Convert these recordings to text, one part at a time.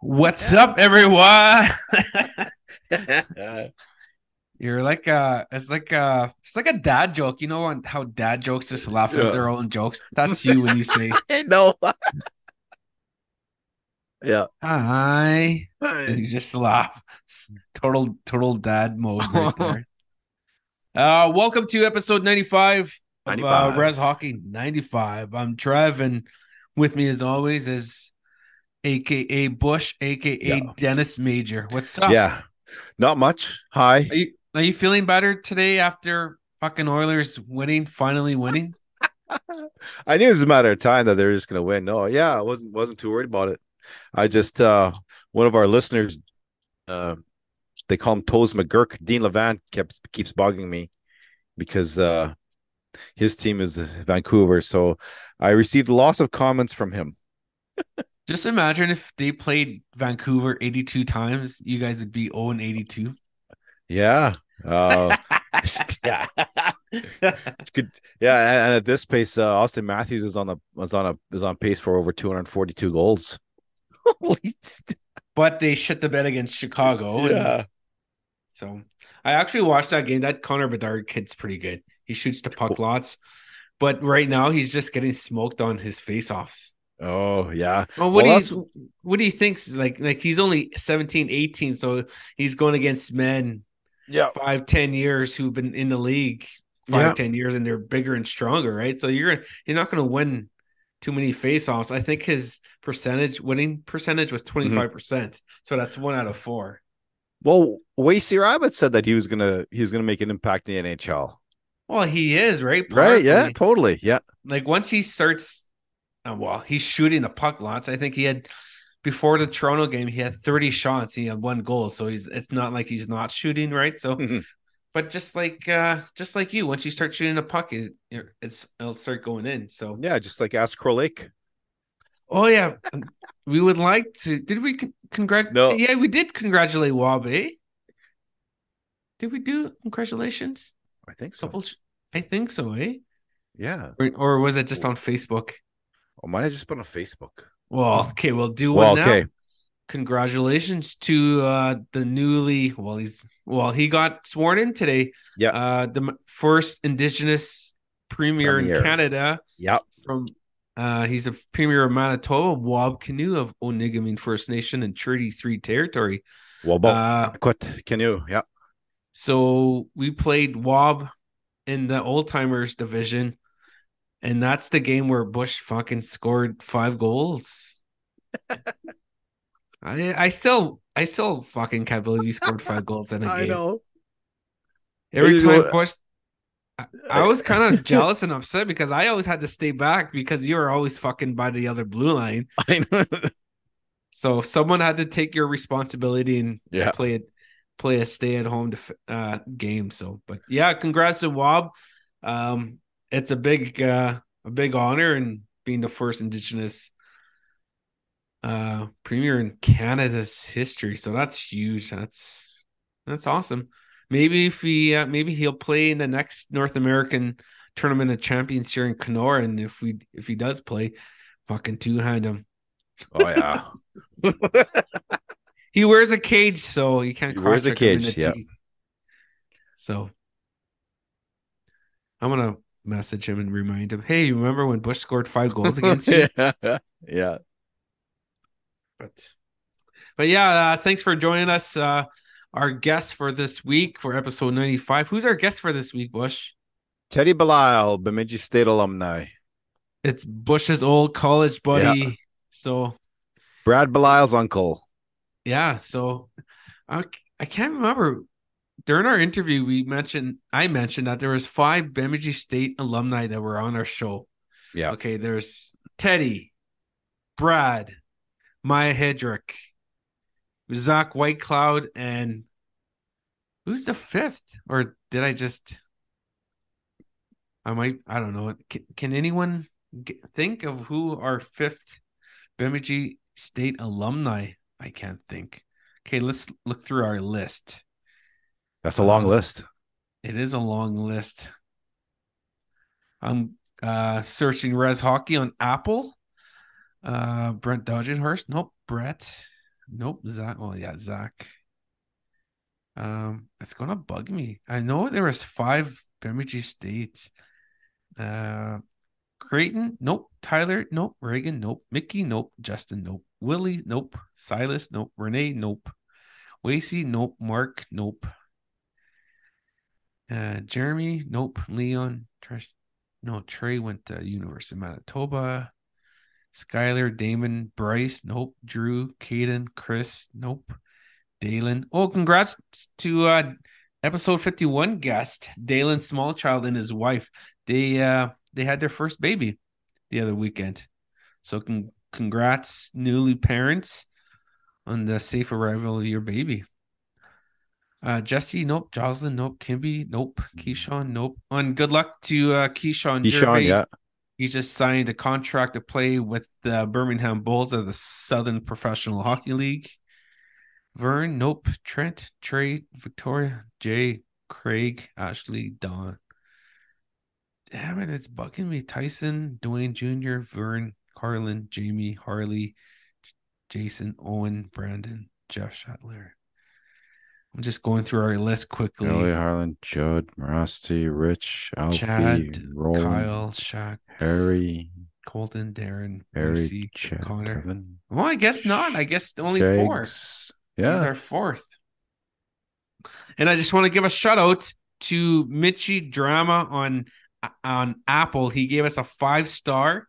Hi. What's up, everyone? You're like uh it's like uh it's like a dad joke. You know how dad jokes just laugh at their own jokes? That's you when you say "No." yeah. hi. And you just laugh. Total total dad mode right there. Uh welcome to episode 95 of 95. Uh, Rez Hockey 95. I'm Trev and with me as always is aka Bush, aka Yeah. Dennis Major. What's up? Yeah. Not much. Hi. Are you are you feeling better today after fucking Oilers winning, finally winning? I knew it was a matter of time that they were just gonna win. No, yeah, I wasn't wasn't too worried about it. I just uh one of our listeners uh they call him Toes McGurk, Dean Levant kept keeps bugging me because uh his team is Vancouver. So I received lots of comments from him. Just imagine if they played Vancouver 82 times, you guys would be 0 and 82. Yeah. Uh yeah. Good. Yeah, and, at this pace, uh, Auston Matthews is on the was on a is on pace for over 242 goals. But they shit the bed against Chicago. and yeah. so I actually watched that game. That Connor Bedard kid's pretty good. He shoots the puck lots. But right now he's just getting smoked on his face-offs. Oh yeah. Well, what Well, do you what do you think? Like like he's only 17, 18, so he's going against men Yeah. five, ten years who've been in the league five, Yeah. ten years and they're bigger and stronger, right? So you're you're not gonna win too many faceoffs. I think his percentage winning percentage was mm-hmm. 25%. percent So that's one out of four. Well, Wacy Rabbit said that he was gonna he was gonna make an impact in the NHL. Well, he is, right? Right? Yeah. Totally. Yeah. Like once he starts well, he's shooting the puck lots. I think he had before the Toronto game, he had 30 shots, he had one goal. So he's it's not like he's not shooting, right? So Mhm. but just like uh just like you, once you start shooting a puck, it, it's it'll start going in. So Yeah. Just like ask Crow Lake. Oh yeah, we would like to. Did we con- congratulate? No. Yeah, we did congratulate Wab. Did we do congratulations? I think so. Couple, I think so, eh? Yeah. Or, or was it just on Facebook? Or might have just been on Facebook. Well, okay, we'll do Well, one now. okay. Congratulations to uh the newly. Well, he's well, he got sworn in today. Yeah. Uh, the first Indigenous premier, Premier. in Canada. Yep. from uh he's a premier of Manitoba, Wab Kinew of Onigaming First Nation and Treaty Three territory. About Uh Kinew. Yeah. so we played Wab in the old timers division, and that's the game where Bush fucking scored five goals. I I still I still fucking can't believe he scored five goals in a game. know. Every You time know- Bush I, I was kind of jealous and upset because I always had to stay back because you were always fucking by the other blue line. I know. So someone had to take your responsibility and Yeah. play it, play a stay at home def- uh, game. So, but yeah, congrats to Wab. Um, it's a big, uh, a big honor and being the first Indigenous uh premier in Canada's history. So that's huge. That's that's awesome. Maybe if he, uh, maybe he'll play in the next North American tournament of champions here in Kenora, and if we, if he does play, fucking two hand him. Oh yeah. He wears a cage, so you can't He wears a cross-check him in cage, yeah. teeth. So I'm gonna message him and remind him, "Hey, you remember when Bush scored five goals against you?" yeah. yeah. But, but yeah, uh, thanks for joining us. Uh, our guest for this week for episode 95. Who's our guest for this week, Bush? Teddy Belisle, Bemidji State alumni. It's Bush's old college buddy. So Brad Belisle's uncle. yeah, so I I can't remember during our interview we mentioned I mentioned that there was five Bemidji State alumni that were on our show. Yeah. Okay, there's Teddy, Brad, Maya Hedrick, Zach Whitecloud, and who's the fifth? Or did I just? I might. I don't know. Can, can anyone g think of who our fifth Bemidji State alumni? I can't think. Okay, let's look through our list. That's a long Um, list. It is a long list. I'm uh searching Rez Hockey on Apple. Uh, Brent Dodgenhurst. Nope. Brett. Nope. Zach. Oh yeah, Zach. Um, it's gonna bug me. I know there was five Bemidji states. Uh, Creighton. Nope. Tyler. Nope. Reagan. Nope. Mickey. Nope. Justin. Nope. Willie. Nope. Silas. Nope. Renee. Nope. Wacy. Nope. Mark. Nope. Uh, Jeremy. Nope. Leon. No, Trey went to University of Manitoba. Skylar, Damon, Bryce, nope. Drew, Caden, Chris, nope. Dalen. Oh, congrats to uh episode 51 guest, Dalen Smallchild and his wife. They uh they had their first baby the other weekend. So con- congrats, newly parents, on the safe arrival of your baby. Uh, Jesse, nope. Jocelyn, nope. Kimby, nope. Keyshawn, nope. And good luck to uh, Keyshawn. Keyshawn, Gervais. yeah. He just signed a contract to play with the Birmingham Bulls of the Southern Professional Hockey League. Vern, nope. Trent, Trey, Victoria, Jay, Craig, Ashley, Don. Damn it, it's bugging me. Tyson, Dwayne Jr., Vern, Carlin, Jamie, Harley, Jason, Owen, Brandon, Jeff Shatler. I'm just going through our list quickly. Ellie, Harlan, Judd, Marasti, Rich, Alfie, Chad, Roland, Kyle, Shaq, Harry, Colton, Darren, Harry, Lucy, Chad, Connor. Kevin, Well, I guess not. I guess only four. Yeah, He's our fourth. And I just want to give a shout out to Mitchy Drama on on Apple. He gave us a five star,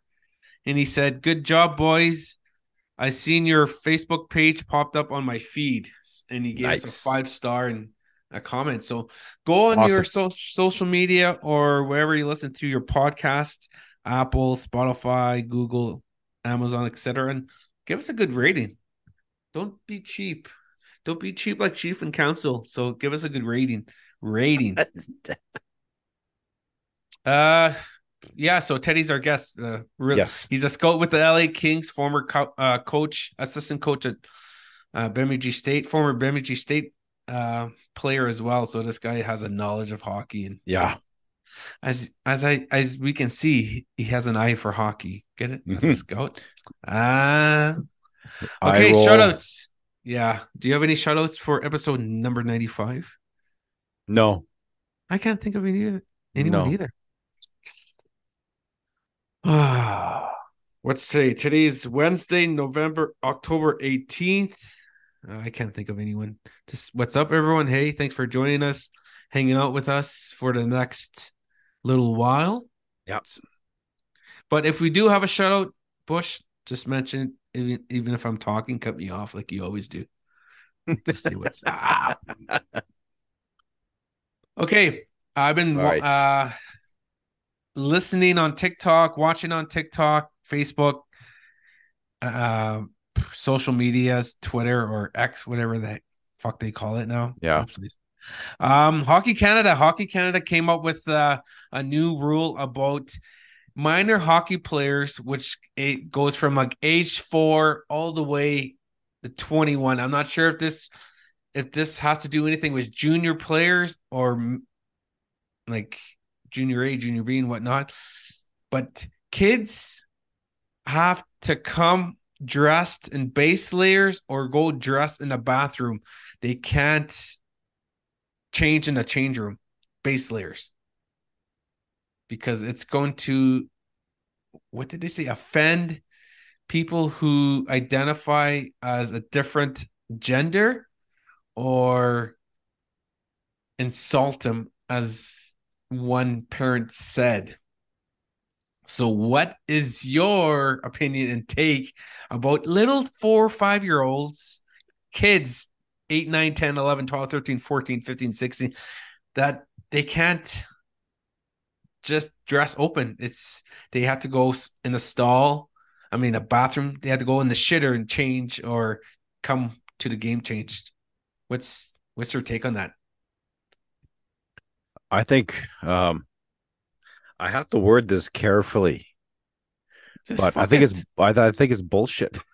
and he said, "Good job, boys. I seen your Facebook page popped up on my feed, and he gave us a five star and a comment. So go on your so- social media or wherever you listen to your podcast, Apple, Spotify, Google, Amazon, etc., and give us a good rating. Don't be cheap. Don't be cheap like Chief and Council. So give us a good rating. Rating. Uh, yeah. So Teddy's our guest. Uh, re- Yes. he's a scout with the LA Kings, former co- uh, coach, assistant coach at uh, Bemidji State, former Bemidji State uh, player as well. So this guy has a knowledge of hockey, and Yeah. so as as I as we can see, he- has an eye for hockey. Get it? As a Mhm. scout. Ah. I okay. roll- Shout outs. Yeah. Do you have any shout outs for episode number ninety five? No. I can't think of any anyone No. either. Ah, what's today? Today's Wednesday, November, October 18th. Uh, I can't think of anyone. Just what's up, everyone? Hey, thanks for joining us, hanging out with us for the next little while. Yep. But if we do have a shout out, Bush, just mention it, even, even if I'm talking, cut me off like you always do. to see what's up. Okay, I've been right. uh listening on TikTok, watching on TikTok, Facebook, uh, social medias, Twitter or X, whatever the fuck they call it now. Yeah. Um, Hockey Canada, Hockey Canada came up with uh, a new rule about minor hockey players, which it goes from like age four all the way to 21. I'm not sure if this if this has to do anything with junior players or like junior A, junior B, and whatnot. But kids have to come dressed in base layers or go dressed in a bathroom. They can't change in a change room, base layers. Because it's going to what did they say? Offend people who identify as a different gender or insult them as one parent said. So, what is your opinion and take about little four five year olds, kids, 8, 9, 10, 11, 12, 13, 14, 15, 16, that they can't just dress open? It's they have to go in a stall, I mean, a bathroom, they have to go in the shitter and change or come to the game changed. What's what's your take on that? I think um I have to word this carefully, Just but I think it. it's I, I think it's bullshit.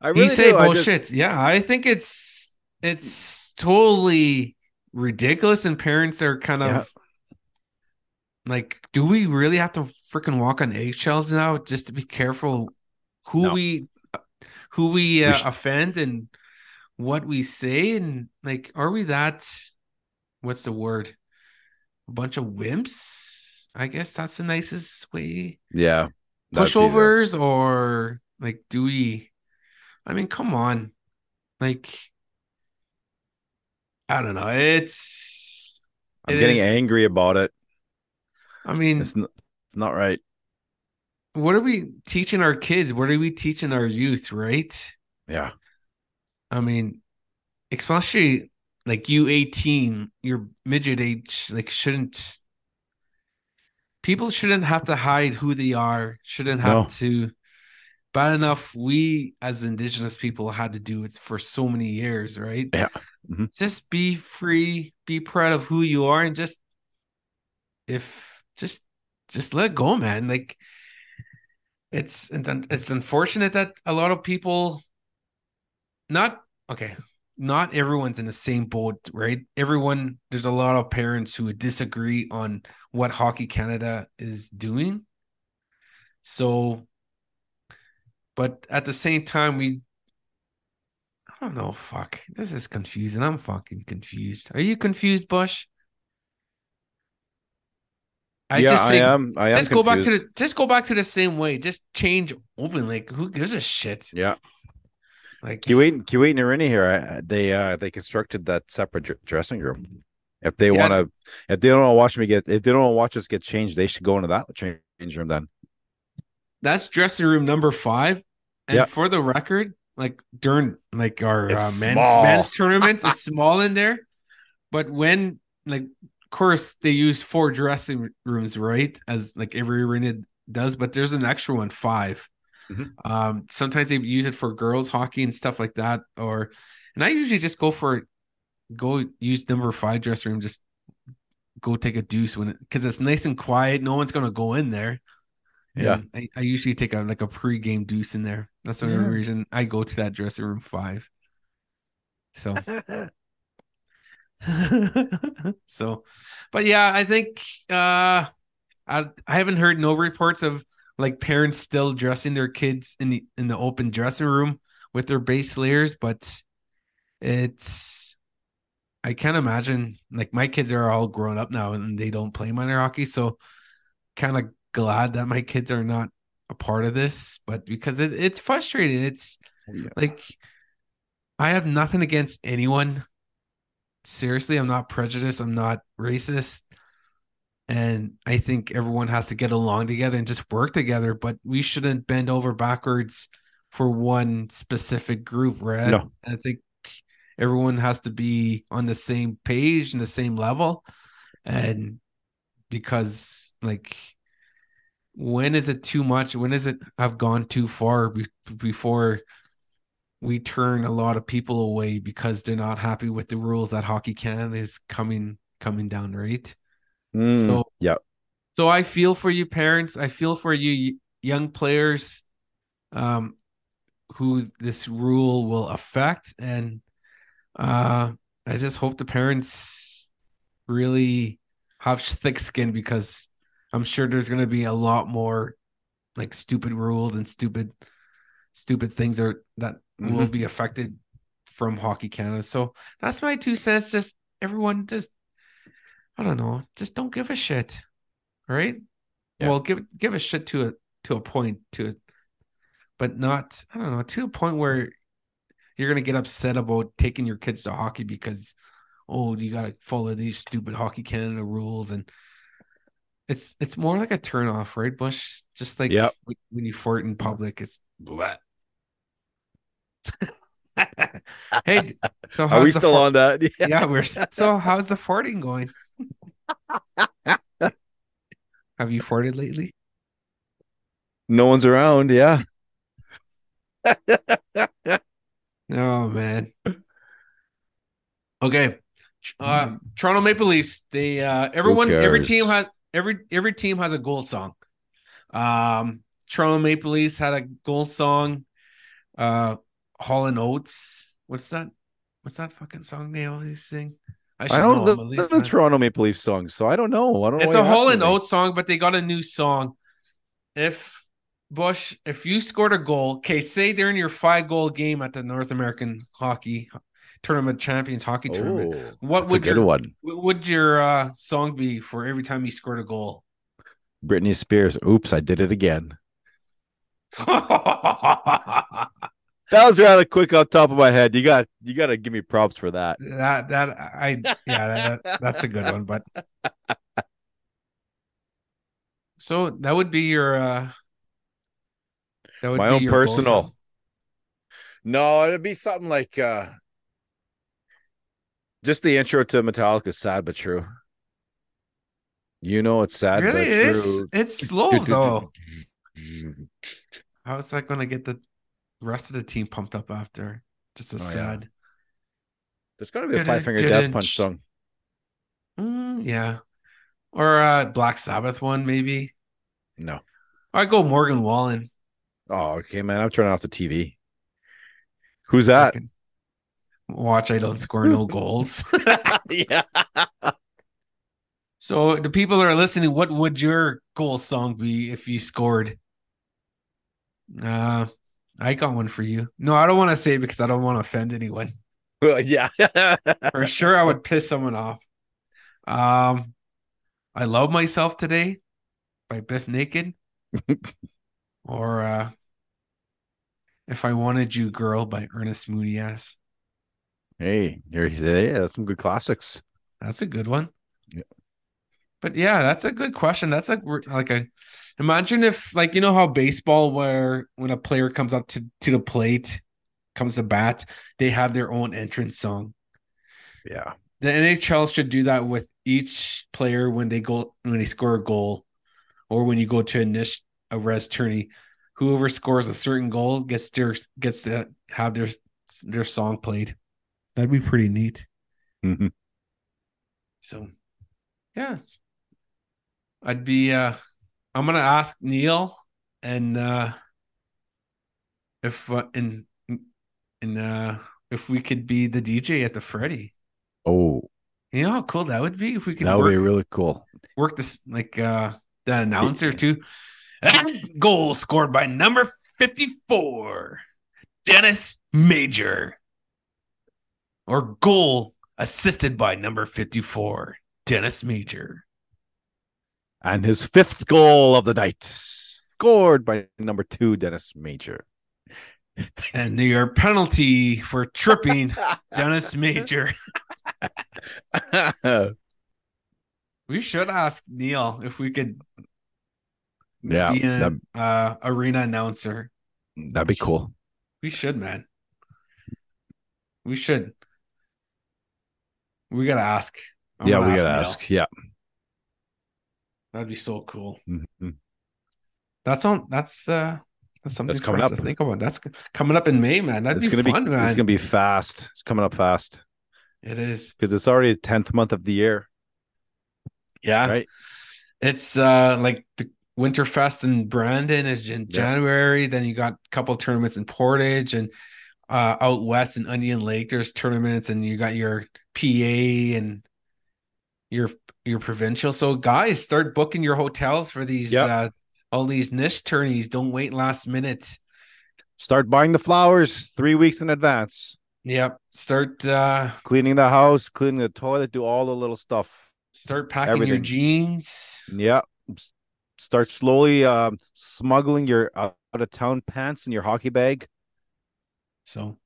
I he really say do. I just- bullshit. Yeah, I think it's it's totally ridiculous, and parents are kind of Yeah. like, do we really have to freaking walk on eggshells now just to be careful who No. we who we, uh, We sh- offend and what we say and like are we that what's the word a bunch of wimps i guess that's the nicest way Yeah. that'd be the- pushovers or like do we i mean come on like i don't know it's I'm it getting is- angry about it. i mean It's not, it's not right. what are we teaching our kids what are we teaching our youth right Yeah. I mean, especially like you 18, your midget age, like shouldn't people shouldn't have to hide who they are, shouldn't have No. to bad enough we as indigenous people had to do it for so many years, right? Yeah. Mhm. Just be free, be proud of who you are and just if just just let go, man. Like it's it's unfortunate that a lot of people not okay not everyone's in the same boat right? Everyone there's a lot of parents who would disagree on what hockey canada is doing. So but at the same time we i don't know fuck this is confusing. I'm fucking confused. Are you confused bush? I yeah, just I am. I am just go back to the just go back to the same way. Just change open like who gives a shit? Yeah. Like Kuwait, Kuwait and Irini here, they uh they constructed that separate dr- dressing room. If they Yeah. want to, if they don't want to watch me get, if they don't want to watch us get changed, they should go into that change room then. That's dressing room number five. And Yeah. for the record, like during like our uh, men's men's tournament, it's small in there. But when like, of course, they use four dressing rooms, right? As like every arena does, but there's an extra one, 5 Mhm. Um, sometimes they use it for girls hockey and stuff like that. Or, and I usually just go for go use number five dressing room, just go take a deuce when it because it's nice and quiet. No one's gonna go in there. And Yeah. I, I usually take a like a pre-game deuce in there. That's the only Yeah. reason I go to that dressing room five. So so but yeah, I think uh I I haven't heard no reports of like parents still dressing their kids in the in the open dressing room with their base layers, but it's I can't imagine like my kids are all grown up now and they don't play minor hockey, so kind of glad that my kids are not a part of this, but because it, it's frustrating. It's oh, Yeah. like I have nothing against anyone. Seriously, I'm not prejudiced. I'm not racist. And I think everyone has to get along together and just work together, but we shouldn't bend over backwards for one specific group, right? No. I think everyone has to be on the same page and the same level. And because, like, when is it too much? When is it have gone too far be- before we turn a lot of people away because they're not happy with the rules that Hockey Canada is coming coming down, right? Mm, So yeah, so I feel for you parents. I feel for you young players um who this rule will affect and uh I just hope the parents really have thick skin because I'm sure there's going to be a lot more like stupid rules and stupid stupid things are that will Mhm. be affected from Hockey Canada. So that's my two cents just everyone just I don't know, just don't give a shit. Right? Yeah. Well, give give a shit to a to a point to a but not I don't know, to a point where you're gonna get upset about taking your kids to hockey because oh you gotta follow these stupid hockey Canada rules and it's it's more like a turn off, right, Bush? Just like Yep. when- you fart in public, it's bleh. hey, so are we still fart- on that? Yeah. yeah, we're so how's the farting going? Have you farted lately? No one's around. Yeah. Oh man. Okay. Uh Toronto Maple Leafs, they uh everyone every team has every every team has a goal song. Um Toronto Maple Leafs had a goal song. Uh Hall and Oates. What's that? What's that fucking song they always sing? I, should don't know. To. Toronto Maple Leaf songs, so I don't know. I don't know. It's why a Hall and. Oates song, but they got a new song. If Bush, if you scored a goal, okay, say they're in your five goal game at the North American Hockey Tournament Champions Hockey Tournament, Oh, what would your one. what would your uh, song be for every time you scored a goal? Britney Spears. Oops, I did it again. that was rather quick off top of my head. You got you got to give me props for that. that that I yeah that, that's a good one, but so that would be your uh that would My be own goal personal. No, it'd be something like uh just the intro to Metallica's "Sad but True." You know it's sad Really, but it is. true. It's slow though. How is that going to get the rest of the team pumped up after? Just a Oh, yeah. sad. There's got to be a Five Finger Death Punch song. Mm, yeah, or uh Black Sabbath one maybe. No. I go Morgan Wallen. Oh, okay, man. I'm turning off the TV. Who's that? Watch, I don't score no goals. yeah. So the people that are listening, what would your goal song be if you scored? Uh I got one for you. No, I don't want to say it because I don't want to offend anyone. Well, yeah. For sure I would piss someone off. Um I Love Myself Today by Bif Naked. or uh If I Wanted You Girl by Ernest Moody Ass. hey, here yeah, that's some good classics. That's a good one. Yeah. But yeah, that's a good question. That's like like a imagine if like you know how baseball where when a player comes up to to the plate, comes to bat, they have their own entrance song. Yeah. The NHL should do that with each player when they go when they score a goal, or when you go to a niche a rez tourney. Whoever scores a certain goal gets their gets to have their their song played. That'd be pretty neat. Mhm. So, yes, I'd be. uh I'm gonna ask Neil and uh if uh, and and uh if we could be the DJ at the Freddy. Oh, You know how cool that would be if we could that would work, be really cool. work this like uh the announcer too. Goal scored by number 54, Dennis Major. Or goal assisted by number 54, Dennis Major. And his fifth goal of the night, scored by number two, Dennis Major. And your penalty for tripping Dennis Major. We should ask Neil if we could yeah, be an uh, arena announcer. that'd be cool. We should, man. We should. We gotta ask. I'm yeah, gonna we gotta Neil. ask. Yeah. That'd be so cool. Mhm. That's on. That's uh. That's something That's coming up. to think about. That's coming up in May, man. That'd It's be gonna fun, be man. it's gonna be fast. It's coming up fast It is. because it's already the tenth month of the year, Yeah. right? It's uh like the Winterfest in Brandon is in Yeah. January. Then you got a couple tournaments in Portage and uh out west in Onion Lake. There's tournaments, and you got your PA and your your provincial. So guys, start booking your hotels for these Yep. uh all these niche tourneys. Don't wait last minute. Start buying the flowers three weeks in advance. Yep. Start uh Cleaning the house, cleaning the toilet, do all the little stuff. start packing your jeans. S- Start slowly um, smuggling your out of town pants in your hockey bag. So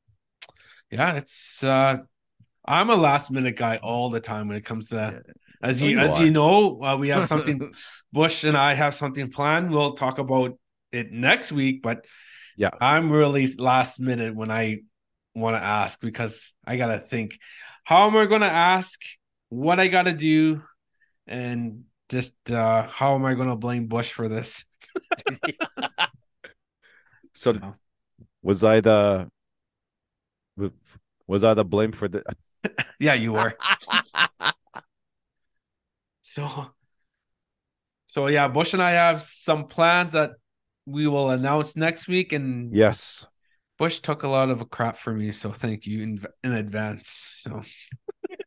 yeah, it's uh I'm a last minute guy all the time when it comes to as you you as are. you know, uh, we have something Bush and I have something planned. We'll talk about it next week, but Yeah. I'm really last minute when I want to ask because I got to think how am I going to ask, what I got to do and just uh how am I going to blame Bush for this? so was I the was I the blame for the yeah, you were. So, so yeah, Bush and I have some plans that we will announce next week. And yes. Bush took a lot of a crap for me, so thank you in in advance. So,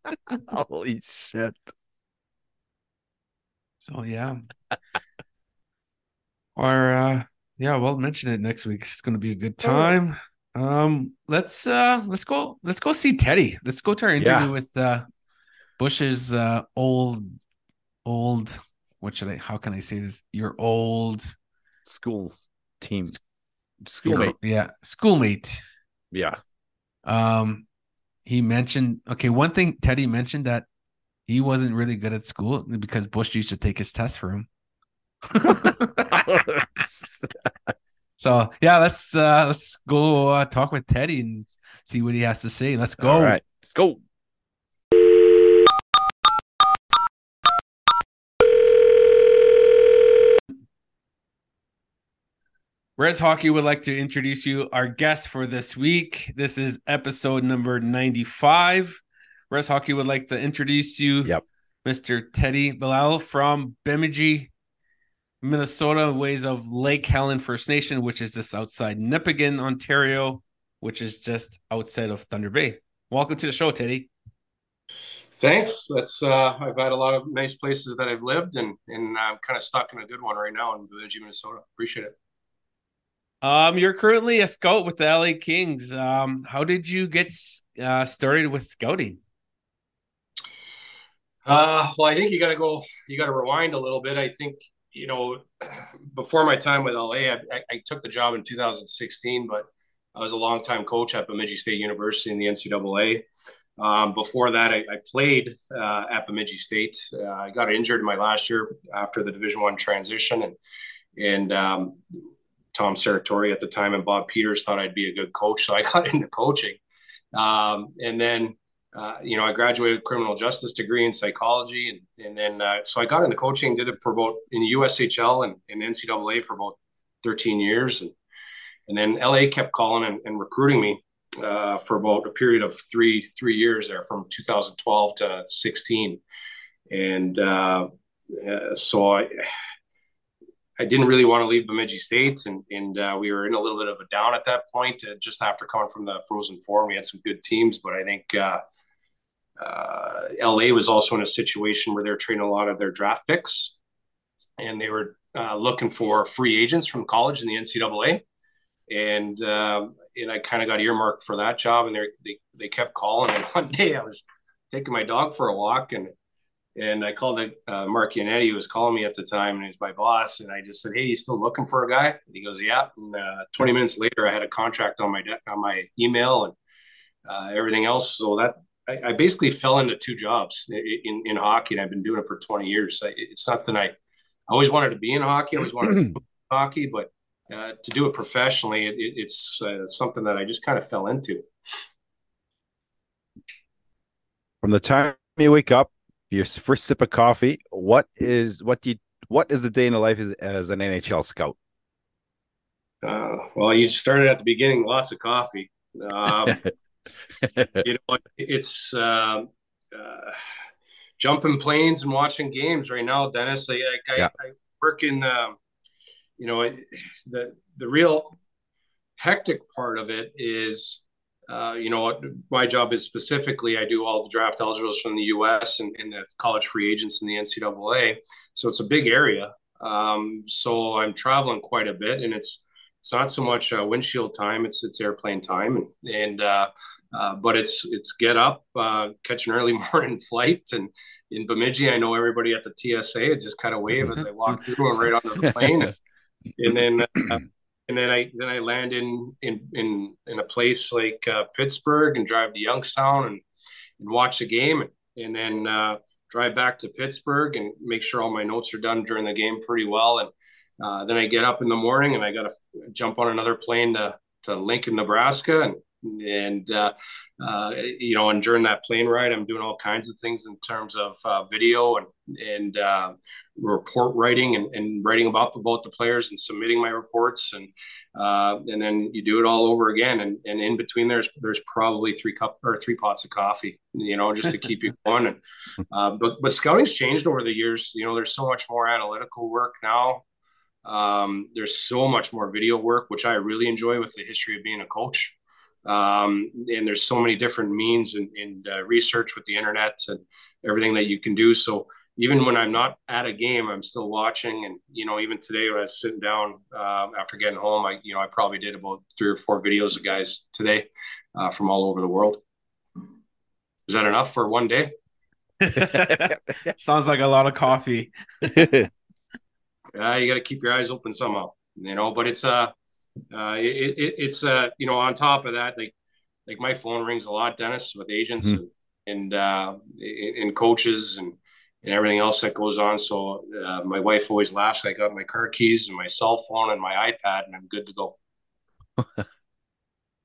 Holy shit. So yeah. or uh yeah, we'll mention it next week. It's gonna be a good time. Um let's uh let's go let's go see Teddy. Let's go to our interview Yeah. with uh Bush's uh old old what should I how can I say this? Your old School team. your- Schoolmate. yeah, schoolmate. Yeah. Um, he mentioned okay. One thing Teddy mentioned that he wasn't really good at school because Bush used to take his test for him. so yeah, let's uh let's go uh, talk with Teddy and see what he has to say. Let's go. All right. Let's go. Rez Hockey would like to introduce you our guest for this week. This is episode number 95. Rez Hockey would like to introduce you, Yep. Mr. Teddy Belisle from Bemidji, Minnesota, ways of Lake Helen First Nation, which is just outside Nipigon, Ontario, which is just outside of Thunder Bay. Welcome to the show, Teddy. Thanks. That's uh, I've had a lot of nice places that I've lived, and and I'm kind of stuck in a good one right now in Bemidji, Minnesota. Appreciate it. Um, you're currently a scout with the LA Kings. Um, how did you get uh, started with scouting? Uh, well, I think you got to go. You got to rewind a little bit. I think you know, before my time with LA, I, I, took the job in 2016, but I was a longtime coach at Bemidji State University in the NCAA. Um, before that, I, I played uh, at Bemidji State. Uh, I got injured in my last year after the Division One transition, and and um, Tom Serratore at the time and Bob Peters thought I'd be a good coach, so I got into coaching. Um, and then, uh, you know, I graduated criminal justice degree in psychology, and and then uh, so I got into coaching. Did it for about in USHL and in NCAA for about 13 years, and and then LA kept calling and, and recruiting me uh, for about a period of three three years there, from 2012 to 16, and uh, uh, so I. I didn't really want to leave Bemidji State, and and uh, we were in a little bit of a down at that point. Uh, just after coming from the Frozen Four, we had some good teams, but I think uh, uh LA was also in a situation where they're trading a lot of their draft picks, and they were uh, looking for free agents from college in the NCAA, and um, and I kind of got earmarked for that job, and they they kept calling, and one day I was taking my dog for a walk, and and I called it uh, Mark who was calling me at the time, and he was my boss. And I just said, "Hey, you still looking for a guy?" And he goes, "Yeah." And uh, 20 minutes later, I had a contract on my on my email and uh, everything else. So that I, I, basically fell into two jobs in, in, hockey, and I've been doing it for 20 years. I, it's not that I, I always wanted to be in hockey. I always wanted to do hockey, but uh, to do it professionally, it, it's uh, something that I just kind of fell into. From the time you wake up your first sip of coffee what is what do you what is the day in the life as, as an nhl scout uh, well you started at the beginning lots of coffee um, you know it's um, uh, jumping planes and watching games right now dennis i, I, yeah. I work in um, you know the the real hectic part of it is uh, you know, my job is specifically I do all the draft eligibles from the U.S. and, and, the college free agents in the NCAA. So it's a big area. Um, so I'm traveling quite a bit, and it's it's not so much uh, windshield time; it's it's airplane time, and, and uh, but it's it's get up, uh, catch an early morning flight, and in Bemidji, I know everybody at the TSA. I just kind of wave as I walk through and right onto the plane, and, then uh, and then I then I land in in in in a place like uh, Pittsburgh and drive to Youngstown and and watch the game. And, and then uh, drive back to Pittsburgh and make sure all my notes are done during the game pretty well. And uh, then I get up in the morning and I got to jump on another plane to to Lincoln, Nebraska. And and uh, uh, you know and during that plane ride I'm doing all kinds of things in terms of uh, video and and report writing and, and writing about about the players and submitting my reports. And uh, and then you do it all over again. And, and in between there's there's probably three cup or three pots of coffee you know just to keep you going. And uh, but but scouting's changed over the years. You know there's so much more analytical work now. Um, there's so much more video work which I really enjoy with the history of being a coach Um, and there's so many different means and, and uh, research with the internet and everything that you can do. So even when I'm not at a game, I'm still watching. And you know, even today when I was sitting down uh, after getting home, I you know I probably did about three or four videos of guys today uh, from all over the world. Is that enough for one day? Sounds like a lot of coffee. yeah, you got to keep your eyes open somehow, you know. But it's uh, uh, it, it, it's uh, you know, on top of that, like like my phone rings a lot, Dennis, with agents mm-hmm. and and uh, and coaches and and everything else that goes on. So uh, my wife always laughs. I got my car keys and my cell phone and my iPad, and I'm good to go.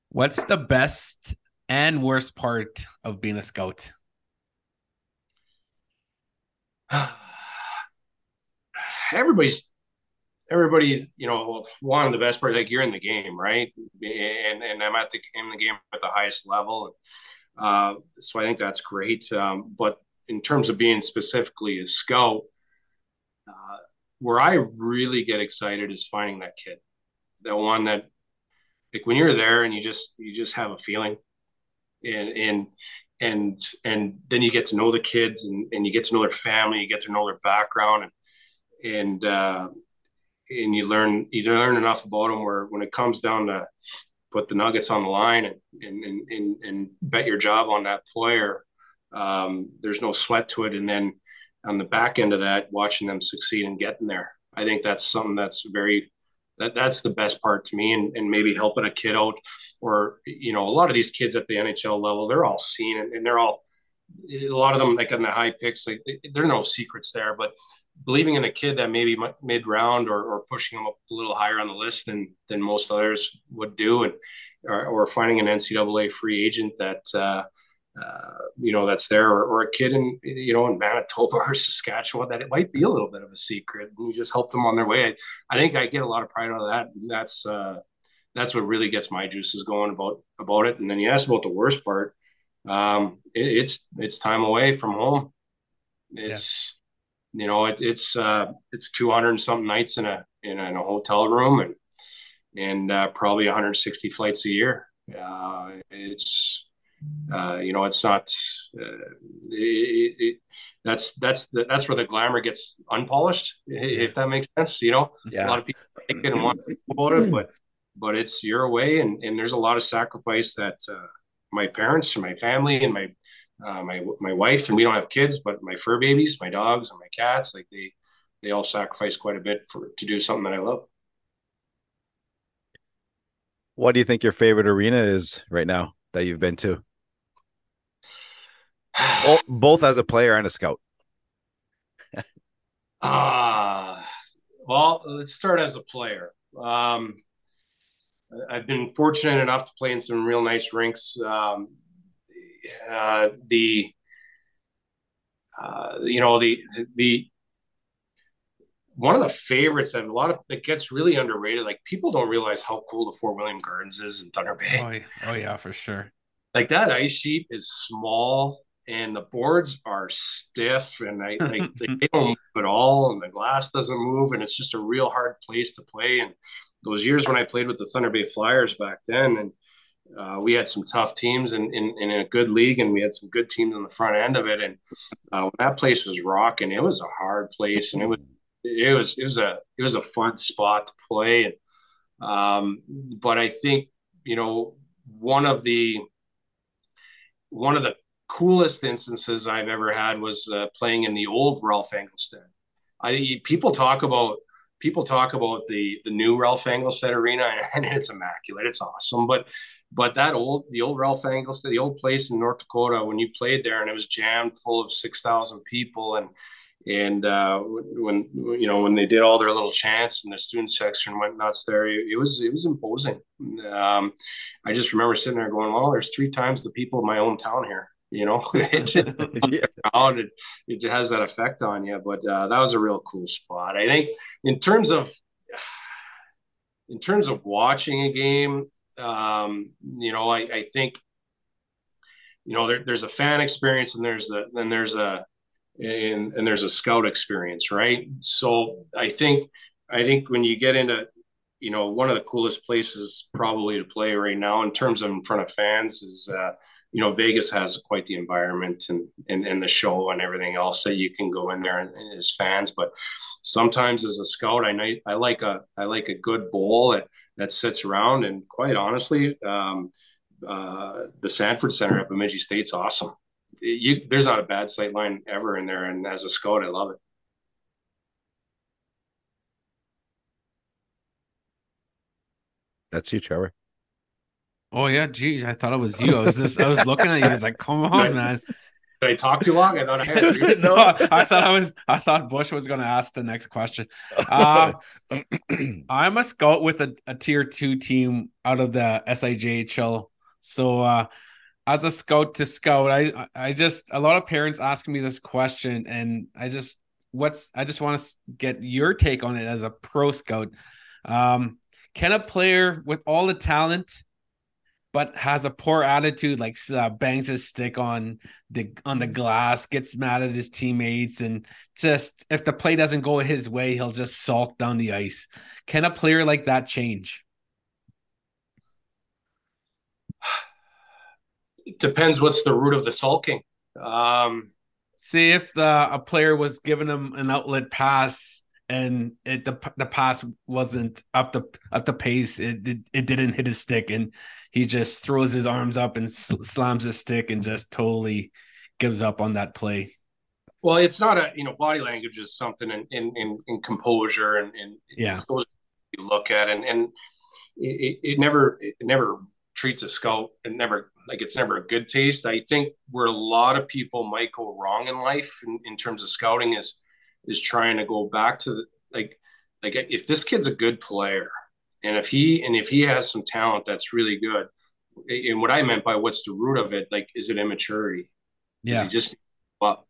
What's the best and worst part of being a scout? everybody's everybody's you know one of the best part like you're in the game right? And and i'm at the in the game at the highest level. Uh, so i think that's great. Um, but in terms of being specifically a scout uh, where i really get excited is finding that kid that one that like when you're there and you just you just have a feeling and and and and then you get to know the kids and, and you get to know their family you get to know their background and and uh, and you learn you learn enough about them where when it comes down to put the nuggets on the line and and and, and bet your job on that player um, there's no sweat to it. And then on the back end of that watching them succeed and getting there i think that's something that's very that that's the best part to me and, and maybe helping a kid out or you know a lot of these kids at the nhl level they're all seen and, and they're all a lot of them like on the high picks like there are no secrets there but believing in a kid that maybe mid round or, or pushing them up a little higher on the list than than most others would do and or, or finding an ncaa free agent that uh, uh, you know that's there or, or, a kid in you know in Manitoba or Saskatchewan that it might be a little bit of a secret and you just help them on their way. I, I think I get a lot of pride out of that. That's uh, that's what really gets my juices going about about it. And then you asked about the worst part. Um, it, it's it's time away from home. It's yeah. You know it, it's uh, it's two hundred and something nights in a in a, in a hotel room and and uh, probably 160 flights a year. Uh, it's uh, you know, it's not. Uh, it, it, that's that's the, that's where the glamour gets unpolished, if that makes sense. You know, yeah. a lot of people think and want to about it, but but it's your way, and and there's a lot of sacrifice that uh, my parents and my family and my uh, my my wife and we don't have kids, but my fur babies, my dogs and my cats, like they they all sacrifice quite a bit for to do something that I love. What do you think your favorite arena is right now that you've been to? both as a player and a scout. Ah, uh, well, let's start as a player. Um, I've been fortunate enough to play in some real nice rinks. Um, uh, the uh, you know the the one of the favorites that a lot of that gets really underrated. Like people don't realize how cool the Fort William Gardens is in Thunder Bay. Oh, yeah, oh yeah, for sure. Like that ice sheet is small and the boards are stiff and I, they, they don't move at all and the glass doesn't move and it's just a real hard place to play and those years when I played with the Thunder Bay Flyers back then and uh, we had some tough teams in, in, in, a good league and we had some good teams on the front end of it and uh, that place was rocking it was a hard place and it was it was it was a it was a fun spot to play and um, but I think you know one of the one of the coolest instances I've ever had was uh, playing in the old Ralph Engelstad. I people talk about people talk about the the new Ralph Engelstad arena and it's immaculate. It's awesome, but but that old the old Ralph Engelstad, the old place in North Dakota when you played there and it was jammed full of six thousand people and and uh, when you know when they did all their little chants and the student section went nuts there, it was it was imposing. Um, I just remember sitting there going, "Well, there's three times the people of my own town here." you know it, yeah. it, it has that effect on you but uh, that was a real cool spot i think in terms of in terms of watching a game um, you know I, I think you know there, there's a fan experience and there's a then there's a and, and there's a scout experience right so i think i think when you get into you know, one of the coolest places probably to play right now in terms of in front of fans is, uh, you know, Vegas has quite the environment and, and, and the show and everything else that you can go in there and, and as fans. But sometimes as a scout, I I like a I like a good bowl that that sits around. And quite honestly, um, uh, the Sanford Center at Bemidji State's awesome. You, there's not a bad sight line ever in there, and as a scout, I love it. That's you, Trevor. Oh yeah, geez, I thought it was you. I was just I was looking at you. I was like, come on, man. Did I talk too long? I thought I had no, I thought I was I thought Bush was gonna ask the next question. Uh, I'm a scout with a, a tier two team out of the SIJHL. So uh as a scout to scout, I I just a lot of parents ask me this question and I just what's I just want to get your take on it as a pro scout. Um can a player with all the talent but has a poor attitude, like uh, bangs his stick on the on the glass, gets mad at his teammates, and just if the play doesn't go his way, he'll just sulk down the ice. Can a player like that change? It depends what's the root of the sulking. Um, See if the, a player was giving him an outlet pass and it the the pass wasn't up the up the pace. It, it, it didn't hit his stick, and he just throws his arms up and sl- slams his stick and just totally gives up on that play. Well, it's not a you know body language is something in in in, in composure and and yeah those you look at and and it, it never it never treats a scout and never like it's never a good taste. I think where a lot of people might go wrong in life in, in terms of scouting is is trying to go back to the like like if this kid's a good player and if he and if he has some talent that's really good and what i meant by what's the root of it like is it immaturity? Yeah is he just well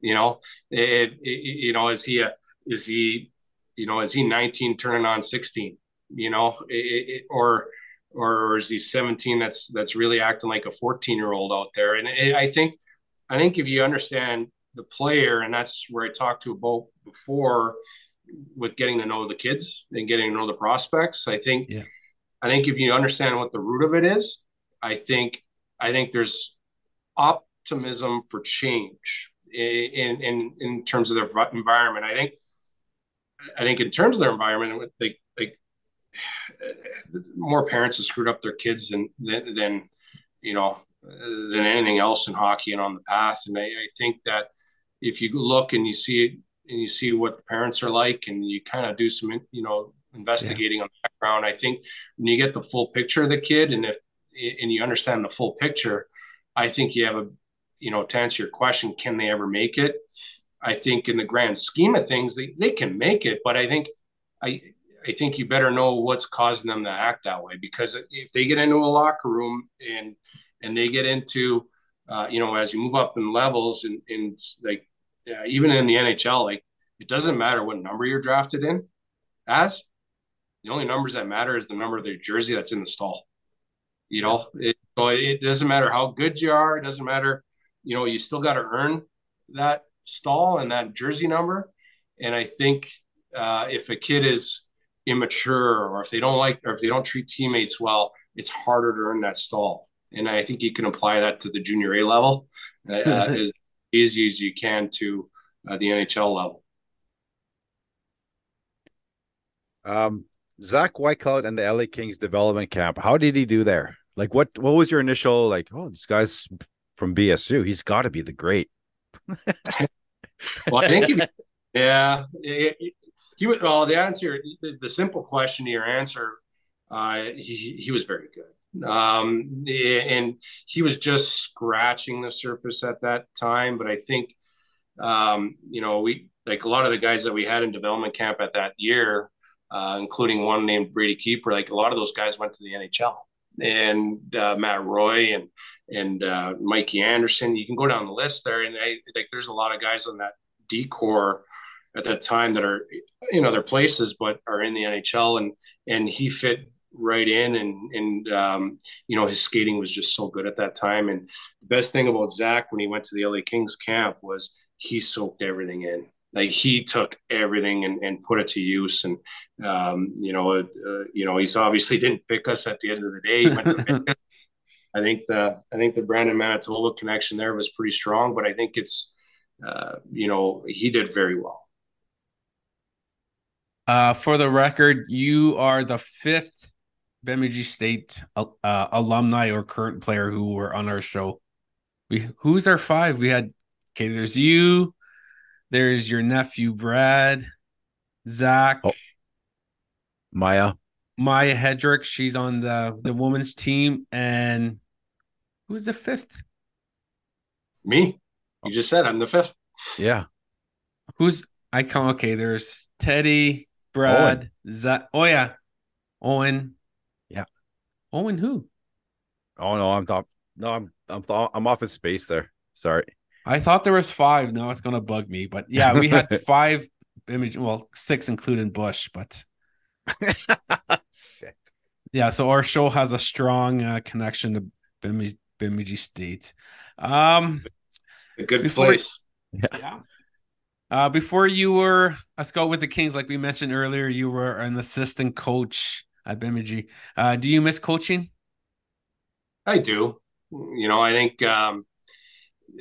you know? It, it, you know is he a, is he you know is he 19 turning on 16 you know? It, or or is he 17 that's that's really acting like a 14 year old out there? And i think i think if you understand the player, and that's where I talked to about before with getting to know the kids and getting to know the prospects. I think, yeah. I think if you understand what the root of it is, I think, I think there's optimism for change in in in terms of their environment. I think, I think in terms of their environment, like like more parents have screwed up their kids than than, than you know than anything else in hockey and on the path. And I, I think that if you look and you see and you see what the parents are like and you kind of do some you know investigating yeah. on the background i think when you get the full picture of the kid and if and you understand the full picture i think you have a you know to answer your question can they ever make it i think in the grand scheme of things they, they can make it but i think i i think you better know what's causing them to act that way because if they get into a locker room and and they get into uh, you know, as you move up in levels and, in like uh, even in the NHL, like it doesn't matter what number you're drafted in as the only numbers that matter is the number of the jersey that's in the stall. You know, it, so it doesn't matter how good you are. It doesn't matter, you know, you still got to earn that stall and that jersey number. And I think uh, if a kid is immature or if they don't like or if they don't treat teammates well, it's harder to earn that stall and I think you can apply that to the junior A level uh, easy as you can to uh, the NHL level. Um, Zach Whitecloud and the LA Kings development camp. How did he do there? Like, what what was your initial like? Oh, this guy's from BSU. He's got to be the great. well, I think, he, yeah, he, he would. Well, the answer, the, the simple question to your answer, uh, he he was very good. Um, and he was just scratching the surface at that time. But I think, um, you know, we like a lot of the guys that we had in development camp at that year, uh, including one named Brady Keeper, like a lot of those guys went to the NHL. And uh, Matt Roy and and uh, Mikey Anderson, you can go down the list there, and I, like there's a lot of guys on that decor at that time that are you know their places, but are in the NHL, and and he fit right in and and um, you know his skating was just so good at that time and the best thing about zach when he went to the la kings camp was he soaked everything in like he took everything and, and put it to use. And um, you know, uh, you know, he's obviously didn't pick us at the end of the day. He went to I think the I think the Brandon Manitoba connection there was pretty strong, but I think it's uh, you know he did very well. Uh, for the record, you are the fifth Bemidji State uh, alumni or current player who were on our show. We who's our five? We had okay. There's you. There's your nephew Brad, Zach, oh. Maya, Maya Hedrick. She's on the the women's team, and who's the fifth? Me. You just said I'm the fifth. Yeah. Who's I come? Okay, there's Teddy, Brad, Zach. Oh yeah, Owen. Yeah. Owen who? Oh no, I'm top. No, I'm I'm th- I'm off in space there. Sorry. I thought there was five. Now it's gonna bug me, but yeah, we had five image. Well, six including Bush, but yeah. So our show has a strong uh, connection to Bemidji, Bemidji State. Um, a good before, place. Yeah. yeah. Uh, before you were a scout with the Kings, like we mentioned earlier, you were an assistant coach at Bemidji. Uh, do you miss coaching? I do. You know, I think um,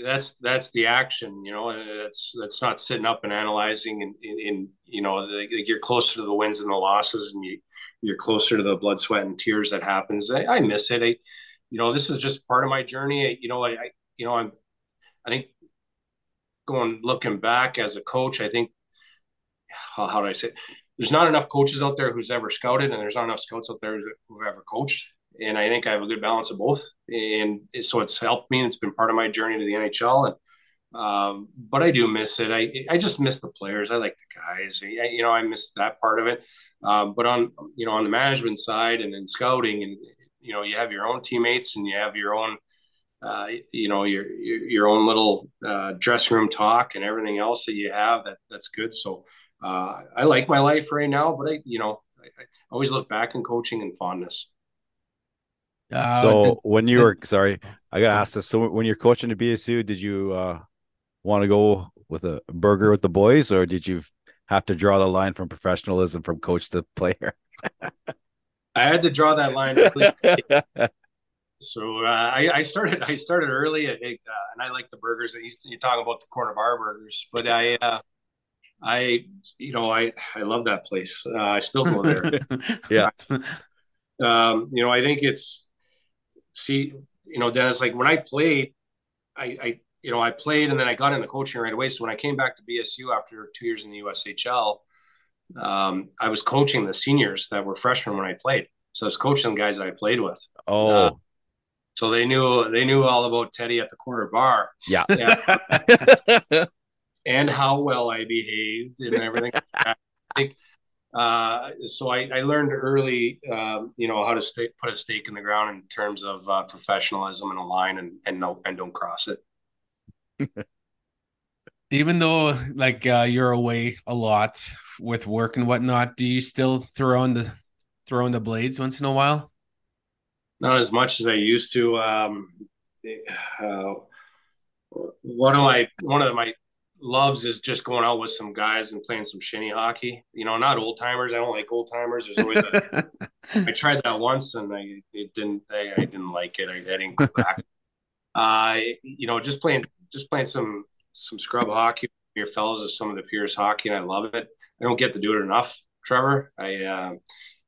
that's that's the action. You know, that's that's not sitting up and analyzing and in, in you know like you're closer to the wins and the losses, and you you're closer to the blood, sweat, and tears that happens. I, I miss it. I, you know, this is just part of my journey. I, you know, I, I you know I'm I think going looking back as a coach, I think how, how do I say? It? There's not enough coaches out there who's ever scouted, and there's not enough scouts out there who've ever coached and I think I have a good balance of both. And so it's helped me, and it's been part of my journey to the NHL. And um, but I do miss it. I I just miss the players. I like the guys. I, you know, I miss that part of it. Um, but on you know on the management side and in scouting, and you know, you have your own teammates and you have your own. Uh, you know your, your, own little uh, dressing room talk and everything else that you have that that's good. So uh, I like my life right now, but I you know I, I always look back in coaching and fondness. Uh, so did, when you were sorry, I gotta ask this. So when you're coaching the BSU, did you uh, want to go with a burger with the boys, or did you have to draw the line from professionalism from coach to player? I had to draw that line. so uh, I, I, started. I started early, at, uh, and I like the burgers. You're talking about the corner bar burgers, but I, uh, I, you know, I I love that place. Uh, I still go there. yeah. Um, you know, I think it's see, you know, Dennis, like when I played, I, I, you know, I played and then I got into coaching right away. So when I came back to BSU after two years in the USHL, um, I was coaching the seniors that were freshmen when I played. So I was coaching the guys that I played with. Oh. Uh, so they knew they knew all about Teddy at the corner bar. Yeah. and how well I behaved and everything. I think uh, so I, I, learned early, um, you know, how to stay, put a stake in the ground in terms of uh, professionalism and a line and and no and don't cross it. Even though like uh, you're away a lot with work and whatnot, do you still throw in the throw on the blades once in a while? Not as much as I used to. Um, uh, one of my one of my loves is just going out with some guys and playing some shinny hockey. You know, not old timers. I don't like old timers. There's always a, I tried that once and I it didn't I, I didn't like it. I, I didn't go back. uh, you know, just playing just playing some some scrub hockey with your fellows is some of the purest hockey, and I love it. I don't get to do it enough, Trevor. I uh,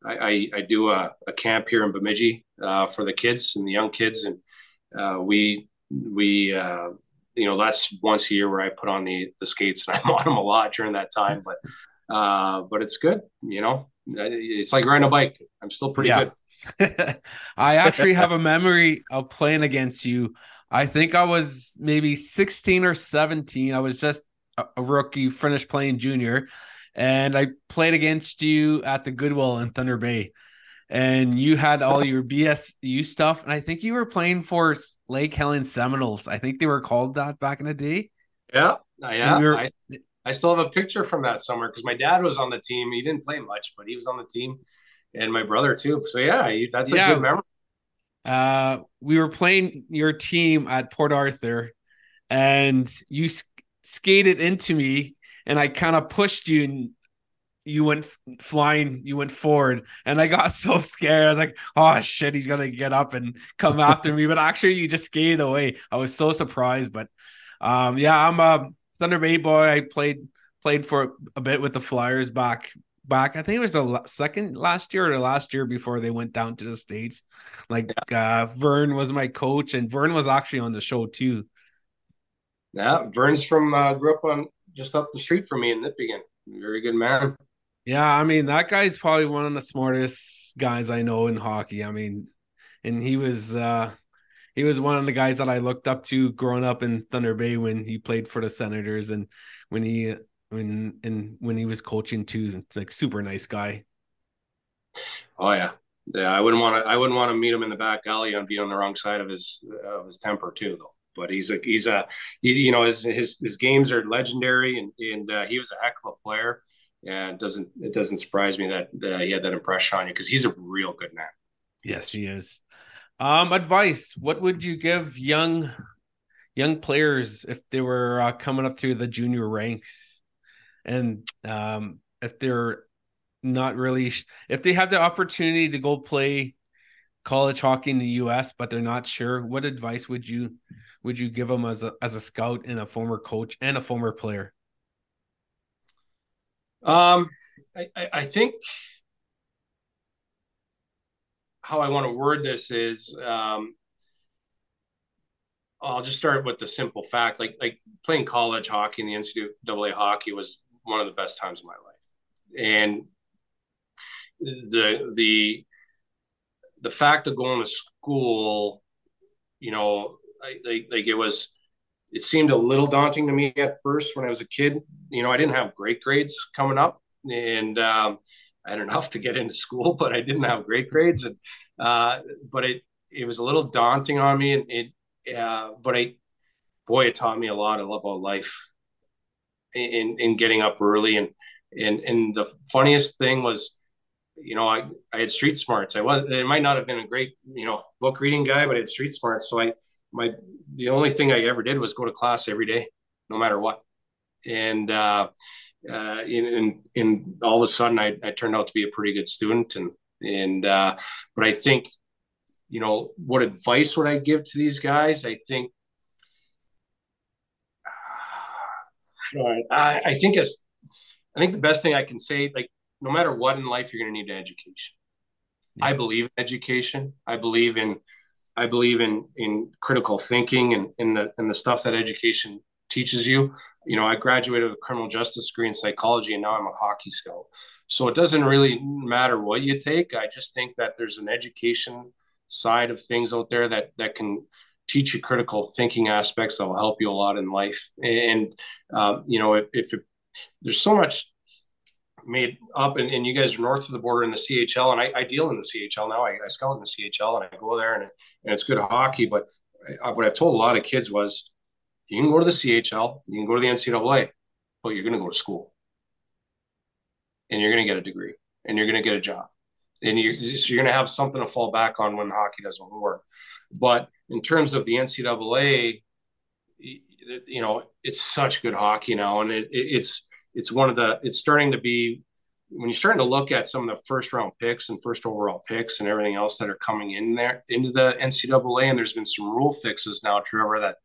I, I, I, do a, a, camp here in Bemidji uh, for the kids and the young kids, and uh, we we uh, you know that's once a year where I put on the the skates and I'm on them a lot during that time. But uh, but it's good, you know. It's like riding a bike. I'm still pretty yeah. good. I actually have a memory of playing against you. I think I was maybe 16 or 17. I was just a rookie, finished playing junior, and I played against you at the Goodwill in Thunder Bay and you had all your BSU stuff, and I think you were playing for Lake Helen Seminoles. I think they were called that back in the day. Yeah, yeah. We were... I, I still have a picture from that summer because my dad was on the team. He didn't play much, but he was on the team, and my brother too. So yeah, that's a yeah. good memory. Uh, we were playing your team at Port Arthur, and you skated into me and I kind of pushed you and you went flying, you went forward, and I got so scared. I was like, "Oh shit, he's gonna get up and come after me!" But actually, you just skated away. I was so surprised, but um, yeah, I'm a Thunder Bay boy. I played played for a bit with the Flyers back back. I think it was the second last year or the last year before they went down to the states. Like uh, Vern was my coach, and Vern was actually on the show too. Yeah, Vern's from uh, grew up on just up the street from me in Nipigon. Very good man. Yeah, I mean that guy's probably one of the smartest guys I know in hockey. I mean, and he was uh he was one of the guys that I looked up to growing up in Thunder Bay when he played for the Senators and when he when and when he was coaching too, like super nice guy. Oh yeah, yeah. I wouldn't want to. I wouldn't want to meet him in the back alley and be on the wrong side of his of his temper too, though. But he's a he's a he, you know his his his games are legendary and and uh, he was a heck of a player and it doesn't it doesn't surprise me that uh, he had that impression on you because he's a real good man. Yes, he is. Um, advice: What would you give young young players if they were uh, coming up through the junior ranks, and um, if they're not really if they have the opportunity to go play college hockey in the U.S. but they're not sure, what advice would you would you give them as a as a scout and a former coach and a former player? Um, I, I think how I want to word this is um, I'll just start with the simple fact like like playing college hockey in the NCAA hockey was one of the best times of my life, and the the the fact of going to school, you know, like like it was it seemed a little daunting to me at first when I was a kid. You know, I didn't have great grades coming up, and um, I had enough to get into school, but I didn't have great grades. And uh, but it it was a little daunting on me, and it. Uh, but I, boy, it taught me a lot about life. In in getting up early, and and and the funniest thing was you know, I, I had street smarts. I was, it might not have been a great, you know, book reading guy, but I had street smarts. So I, my the only thing I ever did was go to class every day, no matter what. And uh, uh, in, in, in all of a sudden, I, I turned out to be a pretty good student. And and uh, but I think, you know, what advice would I give to these guys? I think. I, I think as I think the best thing I can say, like no matter what in life, you're going to need an education. Yeah. I believe in education. I believe in I believe in in critical thinking and in the and the stuff that education teaches you. You know, I graduated with a criminal justice degree in psychology, and now I'm a hockey scout. So it doesn't really matter what you take. I just think that there's an education side of things out there that that can teach you critical thinking aspects that will help you a lot in life. And um, you know, if, if it, there's so much made up, and, and you guys are north of the border in the CHL, and I, I deal in the CHL now. I, I scout in the CHL, and I go there, and, and it's good hockey. But I, what I've told a lot of kids was, you can go to the CHL, you can go to the NCAA, but you're going to go to school, and you're going to get a degree, and you're going to get a job, and you so you're going to have something to fall back on when hockey doesn't work. But in terms of the NCAA, you know, it's such good hockey now, and it, it, it's it's one of the it's starting to be when you're starting to look at some of the first round picks and first overall picks and everything else that are coming in there into the NCAA, and there's been some rule fixes now, Trevor, that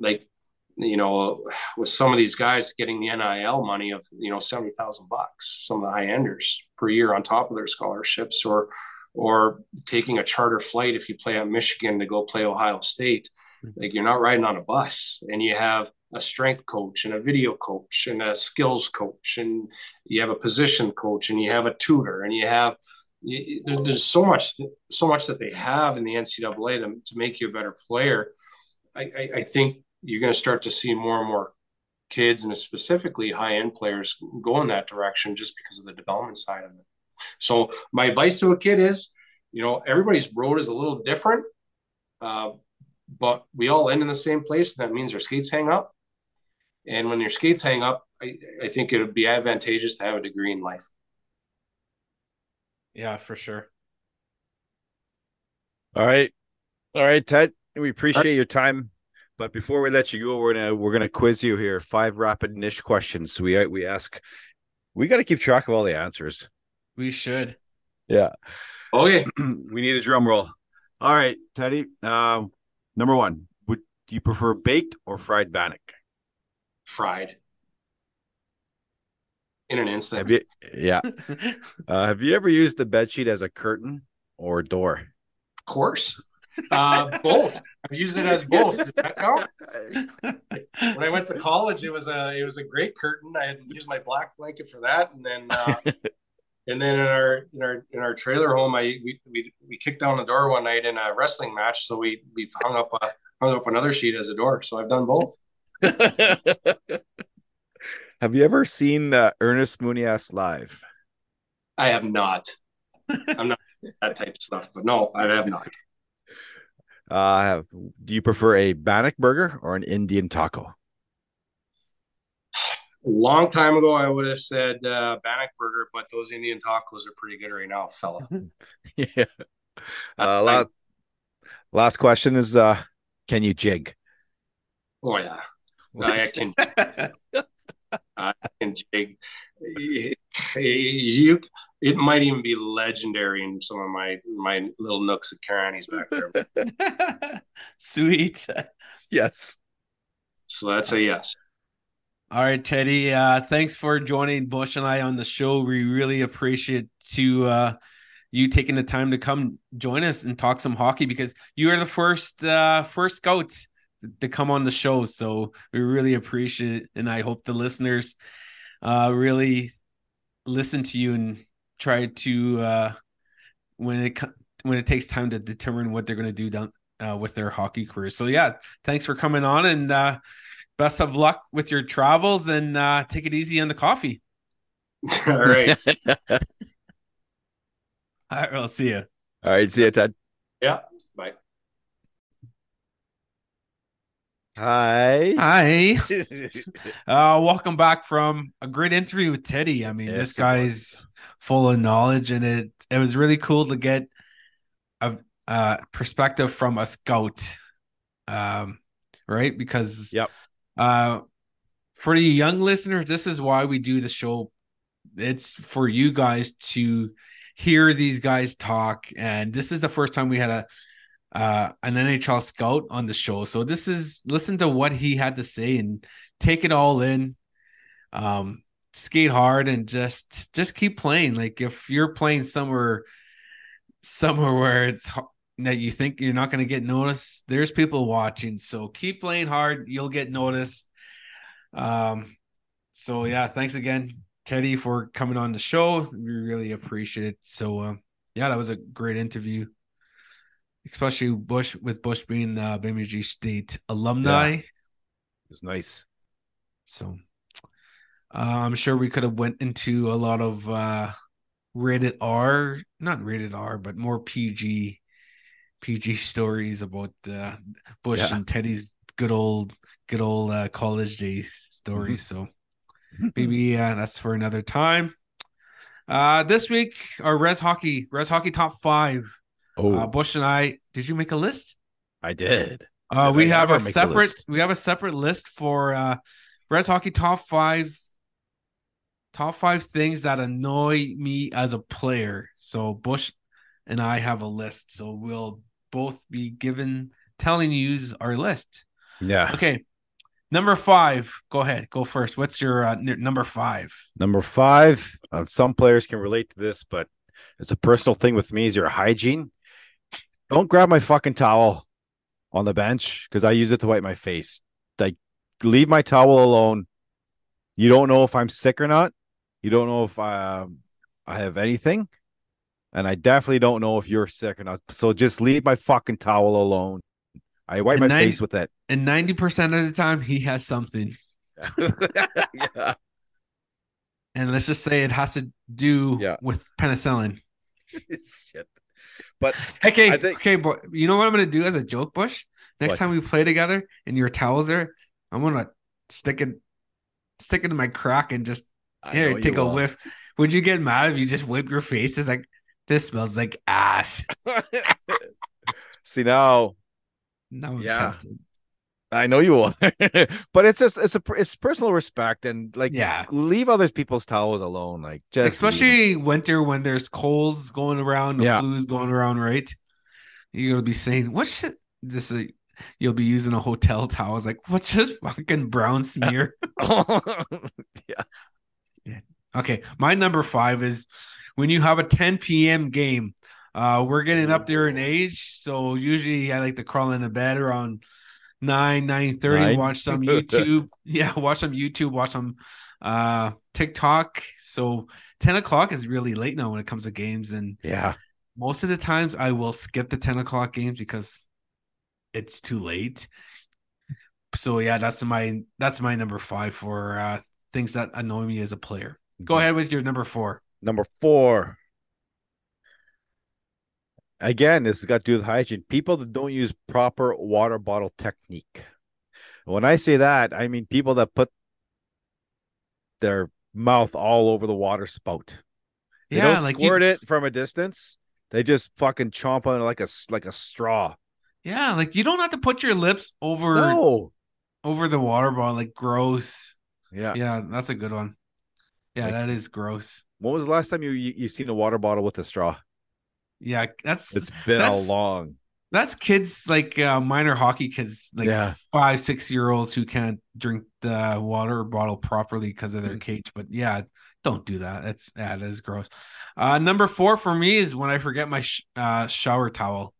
like you know, with some of these guys getting the NIL money of you know seventy thousand bucks, some of the high enders per year on top of their scholarships, or or taking a charter flight if you play at Michigan to go play Ohio State. Mm-hmm. Like you're not riding on a bus, and you have a strength coach and a video coach and a skills coach and you have a position coach and you have a tutor and you have you, there's so much so much that they have in the NCAA to, to make you a better player. I, I, I think you're going to start to see more and more kids and specifically high end players go in that direction just because of the development side of it. So my advice to a kid is, you know, everybody's road is a little different, uh, but we all end in the same place. That means our skates hang up. And when your skates hang up, I, I think it would be advantageous to have a degree in life. Yeah, for sure. All right. All right, Ted. We appreciate right. your time. But before we let you go, we're gonna we're gonna quiz you here. Five rapid Nish questions. We we ask. We got to keep track of all the answers. We should. Yeah. Okay. we need a drum roll. All right, Teddy. Uh, number one, would you prefer baked or fried bannock? Fried. In an instant. Have you? Yeah. Uh, have you ever used the bed sheet as a curtain or door? Of course. Uh, both. I've used it as both. Does that count? When I went to college, it was a it was a great curtain. I had used my black blanket for that, and then uh, and then in our in our in our trailer home, I we, we we kicked down the door one night in a wrestling match, so we we hung up a hung up another sheet as a door. So I've done both. have you ever seen uh, Ernest Monias live? I have not. I'm not that type of stuff, but no, I have not. Uh, do you prefer a bannock burger or an Indian taco? A long time ago, I would have said uh, bannock burger, but those Indian tacos are pretty good right now, fella. yeah. Uh, last, last question is: uh, Can you jig? Oh yeah, I can. I can jig. You, it might even be legendary in some of my my little nooks and crannies back there. Sweet. Yes. So that's a yes. All right, Teddy. Uh, thanks for joining Bush and I on the show. We really appreciate to uh, you taking the time to come join us and talk some hockey because you are the first uh, first scout to come on the show. So we really appreciate it, and I hope the listeners uh, really listen to you and try to uh, when it when it takes time to determine what they're going to do down uh, with their hockey careers. So yeah, thanks for coming on and uh, best of luck with your travels and uh, take it easy on the coffee. All right. All right, I'll see you. All right, see you, Ted. Yeah. Hi. Hi. uh, welcome back from a great interview with Teddy. I mean, Yes, this guy's full of knowledge, and it it was really cool to get a uh, perspective from a scout, um, right? Because Yep. uh, for the young listeners, this is why we do the show. It's for you guys to hear these guys talk, and this is the first time we had a uh, an NHL scout on the show. So this is listen to what he had to say and take it all in. Um, skate hard and just just keep playing. Like if you're playing somewhere somewhere where it's that you think you're not going to get noticed, there's people watching. So keep playing hard. You'll get noticed. Um, so yeah, thanks again, Teddy, for coming on the show. We really appreciate it. So uh, yeah, that was a great interview especially Bush with Bush being uh, Bemidji State alumni. It was nice. So uh, I'm sure we could have went into a lot of uh, rated R, not rated R, but more PG, PG stories about uh, Bush Yeah. and Teddy's good old, good old uh, college days stories. So maybe uh, that's for another time. Uh, this week, our Rez Hockey, Rez Hockey top five. Oh, Uh, Bush and I, did you make a list? I did. Uh, Did we I have a a separate list? we have a separate list for uh Rez Hockey top five top five things that annoy me as a player. So Bush and I have a list. So we'll both be given telling you our list. Yeah. Okay. Number five. Go ahead. Go first. What's your uh, n- number five? Number five. Uh, some players can relate to this, but it's a personal thing with me. Is your hygiene? Don't grab my fucking towel on the bench because I use it to wipe my face. Like, leave my towel alone. You don't know if I'm sick or not. You don't know if I, um, I have anything, and I definitely don't know if you're sick or not. So just leave my fucking towel alone. I wipe And my nine- face with it. And 90% of the time he has something. yeah. And let's just say it has to do Yeah. with penicillin. Shit. But Okay, think- okay, but you know what I'm gonna do as a joke, Bush? Next What? time we play together and your towels there, I'm gonna stick it stick it in my crack and just I here take a will. whiff. Would you get mad if you just wipe your face? It's like this smells like ass. See now, Now I'm Yeah. tempted. I know you will, but it's just it's a it's personal respect and like Yeah. leave other people's towels alone. Like just. Especially winter when there's colds going around, the Yeah. flu's going around, right? You're gonna be saying, "What should this?" You'll be using a hotel towel. It's like, what's this fucking brown smear? yeah, okay, my number five is when you have a 10 p.m. game. Uh, we're getting up there in age, so usually I like to crawl in into bed around nine nine thirty. Nine? Watch some YouTube. yeah, watch some YouTube. Watch some uh TikTok. So ten o'clock is really late now when it comes to games, and yeah. most of the times I will skip the 10 o'clock games because it's too late. So yeah, that's my that's my number five for uh things that annoy me as a player. Go Mhm. ahead with your number four. Number four. Again, this has got to do with hygiene. People that don't use proper water bottle technique. When I say that, I mean people that put their mouth all over the water spout. They Yeah, don't like squirt you, it from a distance. They just fucking chomp on it like a like a straw. yeah, like you don't have to put your lips over No. over the water bottle. Like gross. Yeah. Yeah, that's a good one. Yeah, Like- that is gross. When was the last time you you, you seen a water bottle with a straw? Yeah, that's It's been a long. that's kids like uh, minor hockey kids, like Yeah. five, six year olds who can't drink the water bottle properly because of their Mm-hmm. cage. But yeah, don't do that. That's yeah, it is gross. Uh, number four for me is when I forget my sh- uh, shower towel.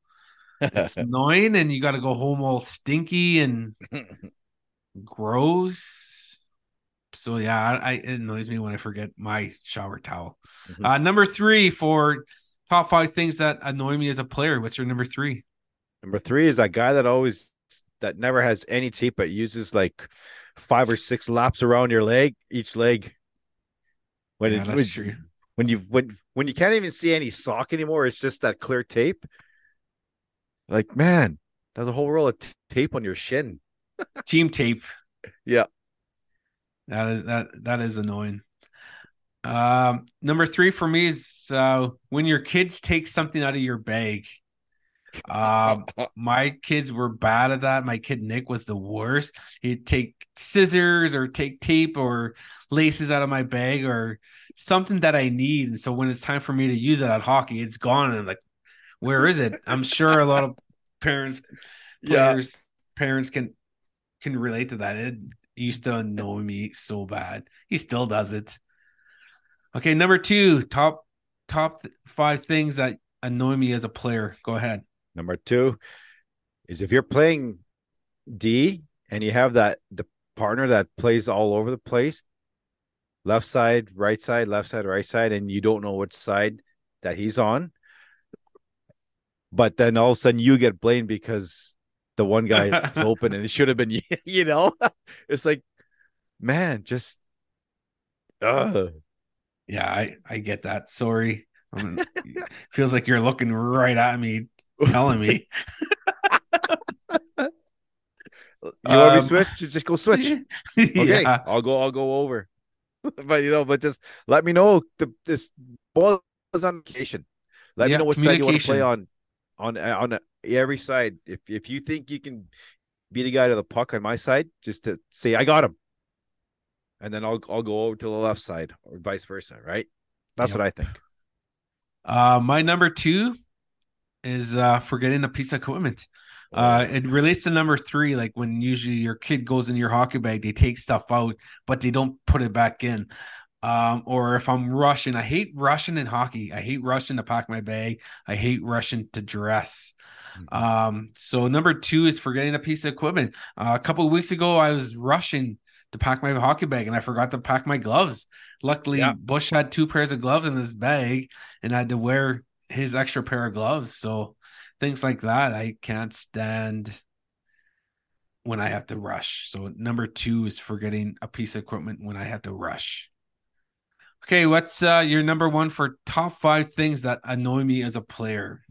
It's annoying, and you got to go home all stinky and gross. So yeah, I, I it annoys me when I forget my shower towel. Mhm. Uh, number three for top five things that annoy me as a player. What's your number three? Number three is that guy that always that never has any tape but uses like five or six laps around your leg, each leg. When Yeah, it, that's when, true. when you when when you can't even see any sock anymore, it's just that clear tape. Like man, there's a whole roll of t- tape on your shin. Team tape. Yeah. That is that that is annoying. Um, number three for me is uh, when your kids take something out of your bag. Um, my kids were bad at that. My kid Nick was the worst. He'd take scissors or take tape or laces out of my bag or something that I need. And so when it's time for me to use it at hockey, it's gone. And I'm like, where is it? I'm sure a lot of parents, Yeah. players, parents can can relate to that. It used to annoy me so bad. He still does it. Okay, number two, top top five things that annoy me as a player. Go ahead. Number two is if you're playing D and you have that the partner that plays all over the place, left side, right side, left side, right side, and you don't know which side that he's on. But then all of a sudden you get blamed because the one guy is open and it should have been you, you know? It's like, man, just uh Yeah, I I get that. Sorry. Um, feels like you're looking right at me, telling me. you want me Um, to switch? Just go switch. Okay, yeah. I'll go. I'll go over. but you know, but just let me know the this ball is on vacation. Let Yeah, me know what side you want to play on, on on every side. If if you think you can be the guy to the puck on my side, just to say I got him, and then I'll I'll go over to the left side or vice versa. Right? That's Yep. what I think. Uh my number two is uh forgetting a piece of equipment. Uh, it relates to number three, like when usually your kid goes in your hockey bag, they take stuff out, but they don't put it back in. Um, or if I'm rushing, I hate rushing in hockey. I hate rushing to pack my bag. I hate rushing to dress. Mhm. Um, so number two is forgetting a piece of equipment. Uh, a couple of weeks ago, I was rushing to pack my hockey bag and I forgot to pack my gloves. Luckily, Yeah. Bush had two pairs of gloves in his bag and I had to wear his extra pair of gloves. So things like that, I can't stand when I have to rush. So number two is forgetting a piece of equipment when I have to rush. Okay, what's uh, your number one for top five things that annoy me as a player?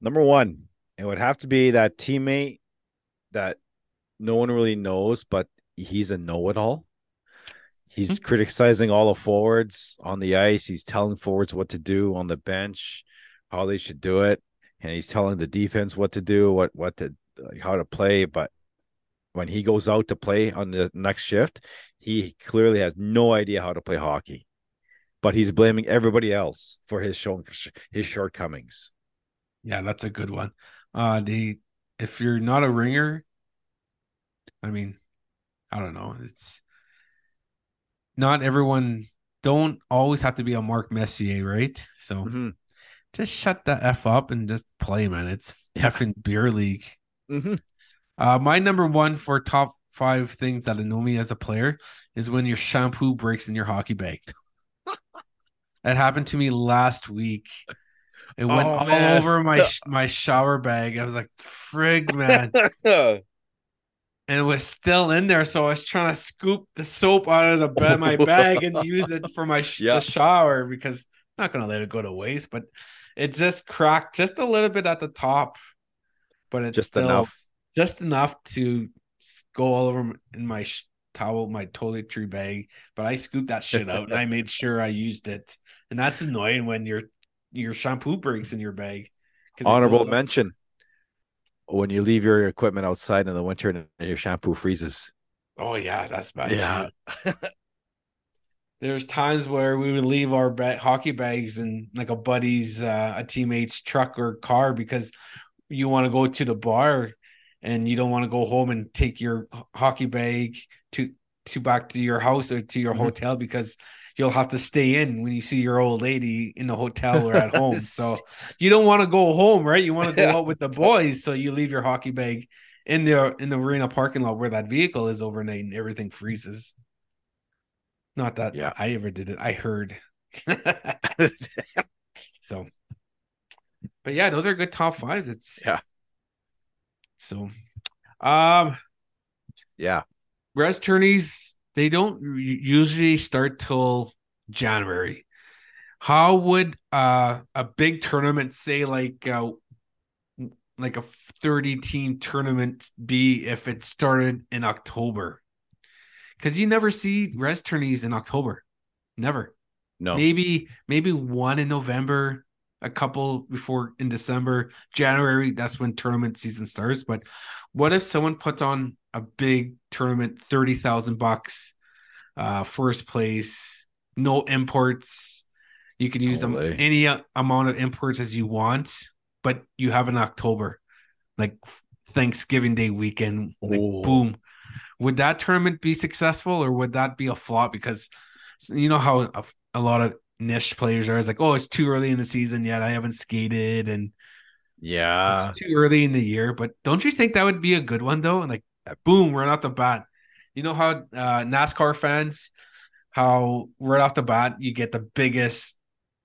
Number one, it would have to be that teammate that no one really knows, but he's a know-it-all. He's criticizing all the forwards on the ice. He's telling forwards what to do on the bench, how they should do it, and he's telling the defense what to do, what what to like, how to play. But when he goes out to play on the next shift, he clearly has no idea how to play hockey. But he's blaming everybody else for his his shortcomings. Yeah, that's a good one. Uh the if you're not a ringer, I mean, I don't know. It's not everyone don't always have to be a Mark Messier, right? So Mhm. just shut the F up and just play, man. It's effing beer league. Mm-hmm. Uh, my number one for top five things that annoy me as a player is when your shampoo breaks in your hockey bag. that happened to me last week. It went Oh, all over my my shower bag. I was like, "Frig, man!" and it was still in there. So I was trying to scoop the soap out of the bed, my bag, and use it for my sh- Yeah. shower because I'm not gonna let it go to waste. But it just cracked just a little bit at the top, but it's Just still enough. just enough to go all over in my sh- towel, my toiletry bag. But I scooped that shit out and I made sure I used it. And that's annoying when your your shampoo breaks in your bag. Honorable mention when you leave your equipment outside in the winter and your shampoo freezes. Oh yeah, that's bad. Yeah. There's times where we would leave our ba- hockey bags in like a buddy's, uh, a teammate's truck or car because you want to go to the bar and you don't want to go home and take your hockey bag to to back to your house or to your Mhm. hotel because you'll have to stay in when you see your old lady in the hotel or at home. So you don't want to go home, right? You want to go out with the boys, so you leave your hockey bag in the in the arena parking lot where that vehicle is overnight and everything freezes. Not that Yeah. I ever did it. I heard. so, but yeah, those are good top fives. It's Yeah. So, um, yeah. rez tourneys they don't usually start till January. How would uh a big tournament say like uh like a 30 team tournament be if it started in October? Cuz you never see rez tourneys in October. Never. No. Maybe maybe one in November, a couple before in December, January, that's when tournament season starts, but what if someone puts on a big tournament 30,000 bucks uh first place, no imports. You can use them any amount of imports as you want, but you have an October, like Thanksgiving Day weekend, like Oh. boom. Would that tournament be successful or would that be a flop? Because you know how a, a lot of Nish players are. It's like, oh, it's too early in the season yet. I haven't skated and Yeah. it's too early in the year. But don't you think that would be a good one though? And like, boom, right off the bat. You know how uh, NASCAR fans, how right off the bat you get the biggest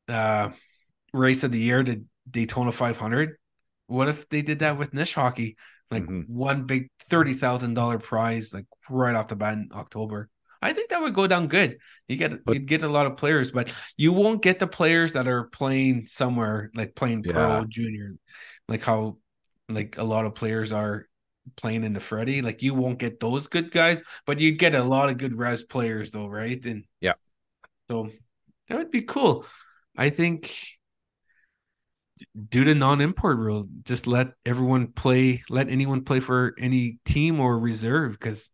uh, race of the year, the Daytona 500. What if they did that with Nish hockey? Like Mhm. one big thirty thousand dollar prize, like right off the bat in October. I think that would go down good. You get you'd get a lot of players, but you won't get the players that are playing somewhere like playing pro junior, like how like a lot of players are playing in the Freddie. Like you won't get those good guys, but you get a lot of good rez players though, right? And Yeah. so that would be cool. I think do the non-import rule. Just let everyone play. Let anyone play for any team or reserve because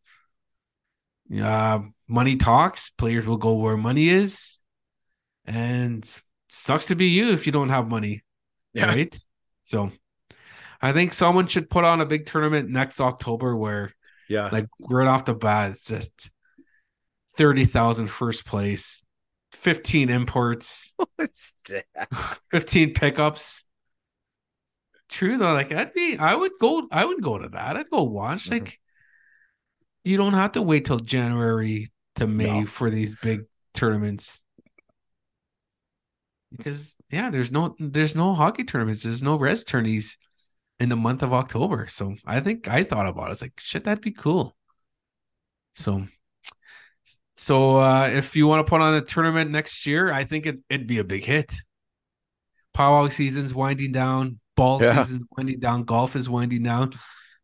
uh, money talks. Players will go where money is, and sucks to be you if you don't have money, Yeah. right? So, I think someone should put on a big tournament next October where, Yeah. like, right off the bat, it's just thirty thousand first place, fifteen imports. What's that? 15 pickups. True though, like I'd be I would go I would go to that. I'd go watch. Mhm. Like you don't have to wait till January to me No. for these big tournaments. Because yeah, there's no there's no hockey tournaments, there's no rez tourneys in the month of October. So I think I thought about it. It's like shit, that'd be cool. So so uh if you want to put on a tournament next year, I think it, it'd be a big hit powwow season's winding down, ball Yeah. season's winding down, golf is winding down.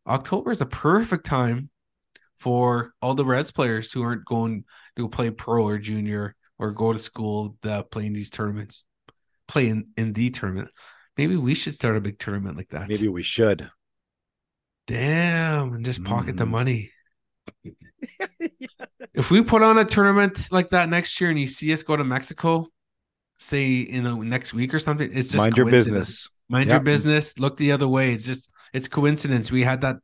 October is a perfect time for all the rez players who aren't going to play pro or junior or go to school playing these tournaments, play in, in the tournament. Maybe we should start a big tournament like that. Maybe we should. Damn, and just pocket the Mhm. money. if we put on a tournament like that next year and you see us go to Mexico, say in the next week or something, it's just Mind your business. Mind Yeah. your business. Look the other way. It's just it's coincidence. We had that.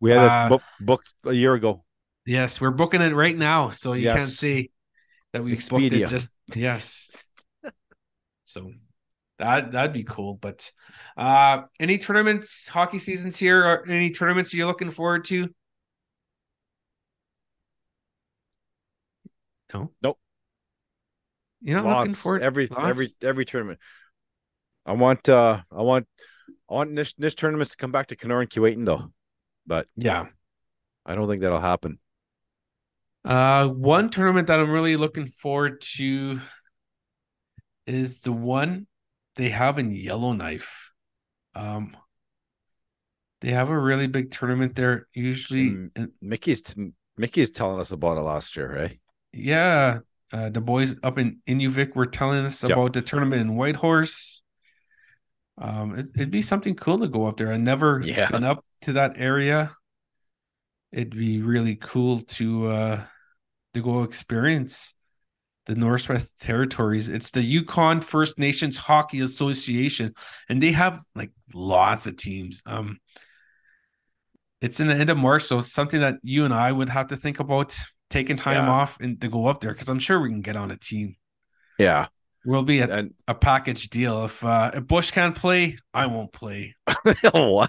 We had Uh, it book, booked a year ago. Yes, we're booking it right now, so you can't Yes. that we booked it. Just yes. so that that'd be cool. But uh any tournaments, hockey seasons here, or any tournaments you're looking forward to? No. Nope. You're not looking Lots. forward every lots? every every tournament. I want uh I want I want this this tournaments to come back to Kenora and Keewatin though, but Yeah. I don't think that'll happen. Uh, one tournament that I'm really looking forward to is the one they have in Yellowknife. Um, they have a really big tournament there. Usually, Mm. and- Mickey's t- Mickey's telling us about it last year, right? yeah, uh, the boys up in Inuvik were telling us Yep. about the tournament in Whitehorse. Um, it, it'd be something cool to go up there. I never Yeah. been up to that area. It'd be really cool to uh to go experience the Northwest Territories. It's the Yukon First Nations Hockey Association, and they have like lots of teams. Um, it's in the end of March, so it's something that you and I would have to think about taking time Yeah. off and to go up there because I'm sure we can get on a team. Yeah, We'll be at and a package deal. If uh, if Bush can't play, I won't play. what?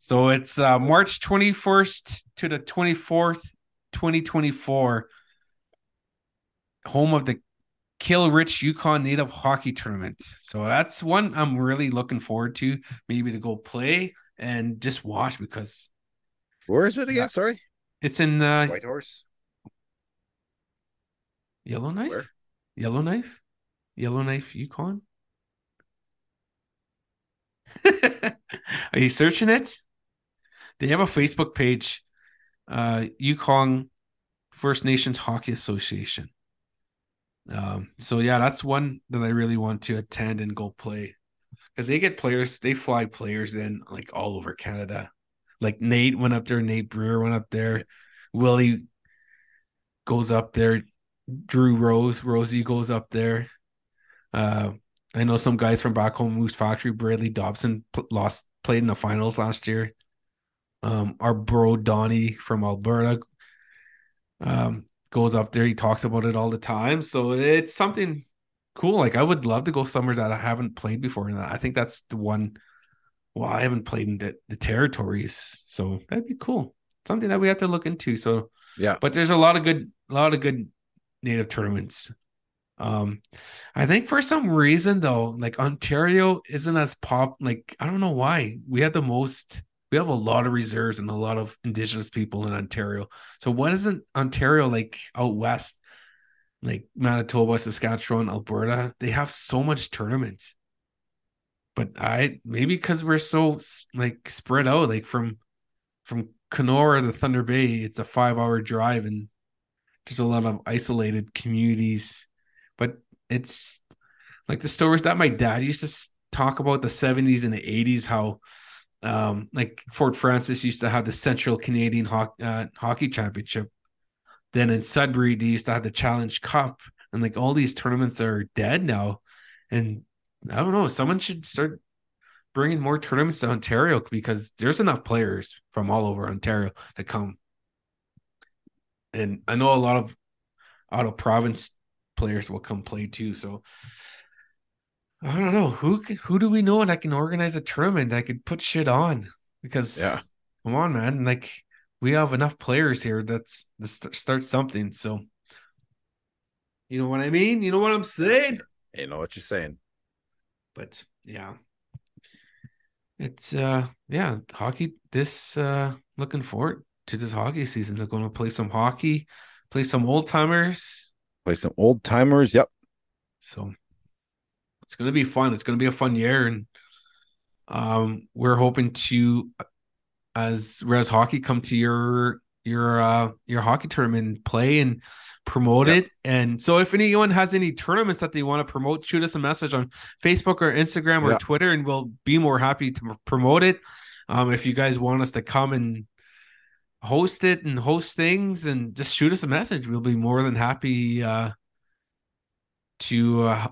So it's uh, March 21st to the 24th, 2024. Home of the Kilrich Yukon Native Hockey Tournament. So that's one I'm really looking forward to. Maybe to go play and just watch because Where is it again? Sorry, it's in uh, Whitehorse. Yellowknife. Where? Yellowknife, Yellowknife, Yukon. Are you searching it? They have a Facebook page, uh, Yukon First Nations Hockey Association. Um, so yeah, that's one that I really want to attend and go play because they get players, they fly players in like all over Canada. Like Nate went up there, Nate Brewer went up there, Willie goes up there, Drew Rose, Rosie goes up there. Uh, I know some guys from back home, Moose Factory, Bradley Dobson pl- lost played in the finals last year. Um, our bro Donnie from Alberta um goes up there. He talks about it all the time, so it's something cool. Like I would love to go somewhere that I haven't played before, and I think that's the one. Well, I haven't played in the, the territories, so that'd be cool. Something that we have to look into. So Yeah, but there's a lot of good a lot of good native tournaments. Um i think for some reason though like ontario isn't as pop like i don't know why. We have the most we have a lot of reserves and a lot of indigenous people in ontario. So what isn't ontario like out west like manitoba saskatchewan alberta they have so much tournaments. But i maybe because we're so like spread out like from from kenora to thunder bay it's a five hour drive and there's a lot of isolated communities but it's like the stories that my dad used to talk about the 70s and the 80s how um like fort frances used to have the central canadian Ho- uh, hockey championship. Then in sudbury they used to have the challenge cup and like all these tournaments are dead now. And i don't know someone should start bringing more tournaments to ontario because there's enough players from all over ontario to come and I know a lot of out of province players will come play too. So I don't know who can, who do we know that can organize a tournament that could put shit on because Yeah. come on man like we have enough players here that's to start something so you know what I mean you know what I'm saying you know what you're saying. but yeah it's uh yeah hockey this uh looking forward to this hockey season they're going to play some hockey play some old timers Play some old timers. Yep. so it's going to be fun it's going to be a fun year and um we're hoping to as Rez Hockey come to your your uh your hockey tournament and play and promote Yep. it and so if anyone has any tournaments that they want to promote shoot us a message on facebook or instagram or Yeah. twitter and we'll be more happy to promote it um if you guys want us to come and host it and host things and just shoot us a message. We'll be more than happy uh, to uh,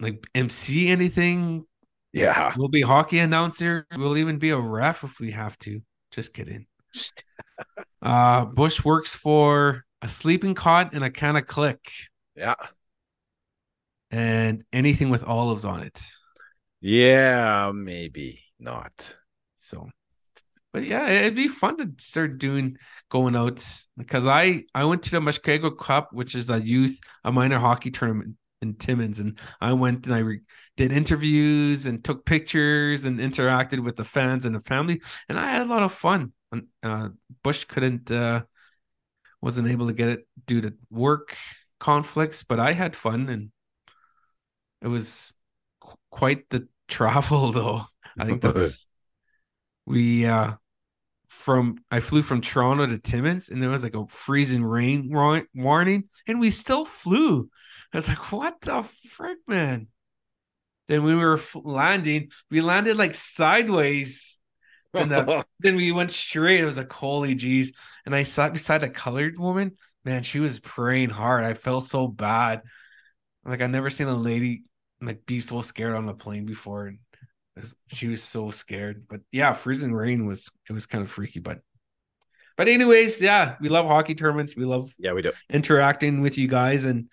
like MC anything. Yeah. We'll be hockey announcer. We'll even be a ref if we have to. Just kidding. uh, Bush works for a sleeping cot and a can of Klik Yeah. and anything with olives on it. Yeah, maybe not. So, but yeah, it'd be fun to start doing going out because I I went to the Muskego Cup, which is a youth a minor hockey tournament in Timmins, and I went and I re- did interviews and took pictures and interacted with the fans and the family, and I had a lot of fun. Uh, Bush couldn't uh, wasn't able to get it due to work conflicts, but I had fun and it was qu- quite the travel though. I think that's we uh from I flew from Toronto to Timmins and there was like a freezing rain warning and we still flew. I was like, what the frick, man? Then we were landing, we landed like sideways. And the, then we went straight. It was like, holy jeez. And I sat beside a colored woman. Man, she was praying hard. I felt so bad. Like I never seen a lady like be so scared on the plane before. And she was so scared. But yeah, freezing rain was it was kind of freaky. But but anyways, yeah, we love hockey tournaments. We love yeah, we do. interacting with you guys and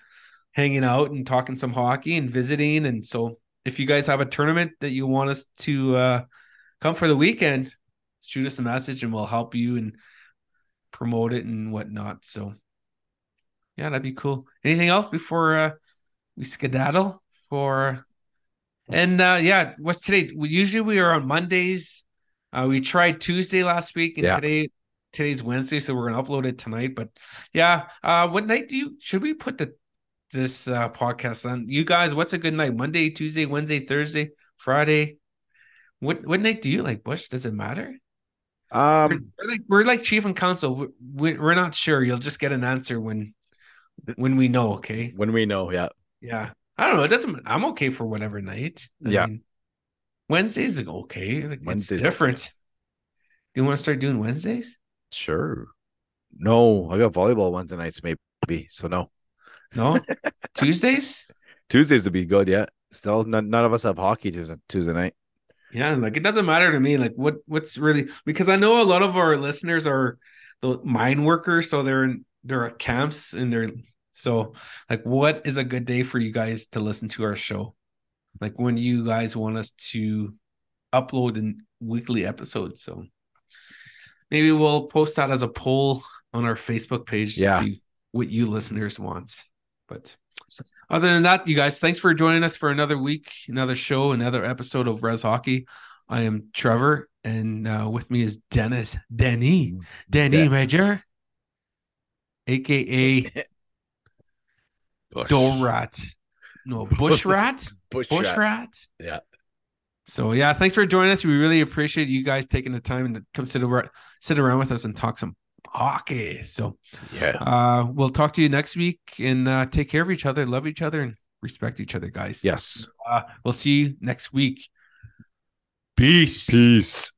hanging out and talking some hockey and visiting. And so if you guys have a tournament that you want us to uh come for the weekend, shoot us a message and we'll help you and promote it and whatnot. So yeah, that'd be cool. Anything else before uh, we skedaddle for and uh yeah, what's today? We usually we are on Mondays. Uh we tried Tuesday last week and Yeah. today today's Wednesday, so we're gonna upload it tonight. But yeah, uh what night do you should we put the this uh podcast on? You guys, what's a good night? Monday, Tuesday, Wednesday, Thursday, Friday? What what night do you like, Bush? Does it matter? We're, Um, we're like we're like chief and council. We, we're not sure. You'll just get an answer when when we know. Okay. when we know, yeah, Yeah. I don't know. It doesn't. I'm okay for whatever night. I Yeah. mean, Wednesdays are okay. Like, Wednesdays different. Do you want to start doing Wednesdays? sure. No, I got volleyball Wednesday nights, maybe. So no, No. Tuesdays. Tuesdays would be good. Yeah, still none, none of us have hockey Tuesday, Tuesday night. Yeah, like it doesn't matter to me. Like what what's really because I know a lot of our listeners are the mine workers, so they're in they're at camps and they're so like what is a good day for you guys to listen to our show? Like when do you guys want us to upload in weekly episodes. So maybe we'll post that as a poll on our Facebook page to Yeah. see what you listeners want. But other than that, you guys, thanks for joining us for another week, another show, another episode of Rez Hockey. I am Trevor, and uh, with me is Dennis Denny, Denny Yeah. Major, aka Bush. Dorat. No, Bush Rat. Bush, Bush rat. Rat. Yeah. So yeah, thanks for joining us. We really appreciate you guys taking the time to come sit around, sit around with us and talk some hockey. So Yeah. uh, we'll talk to you next week and uh, take care of each other, love each other, and respect each other, guys. Yes. Uh, we'll see you next week. Peace. Peace.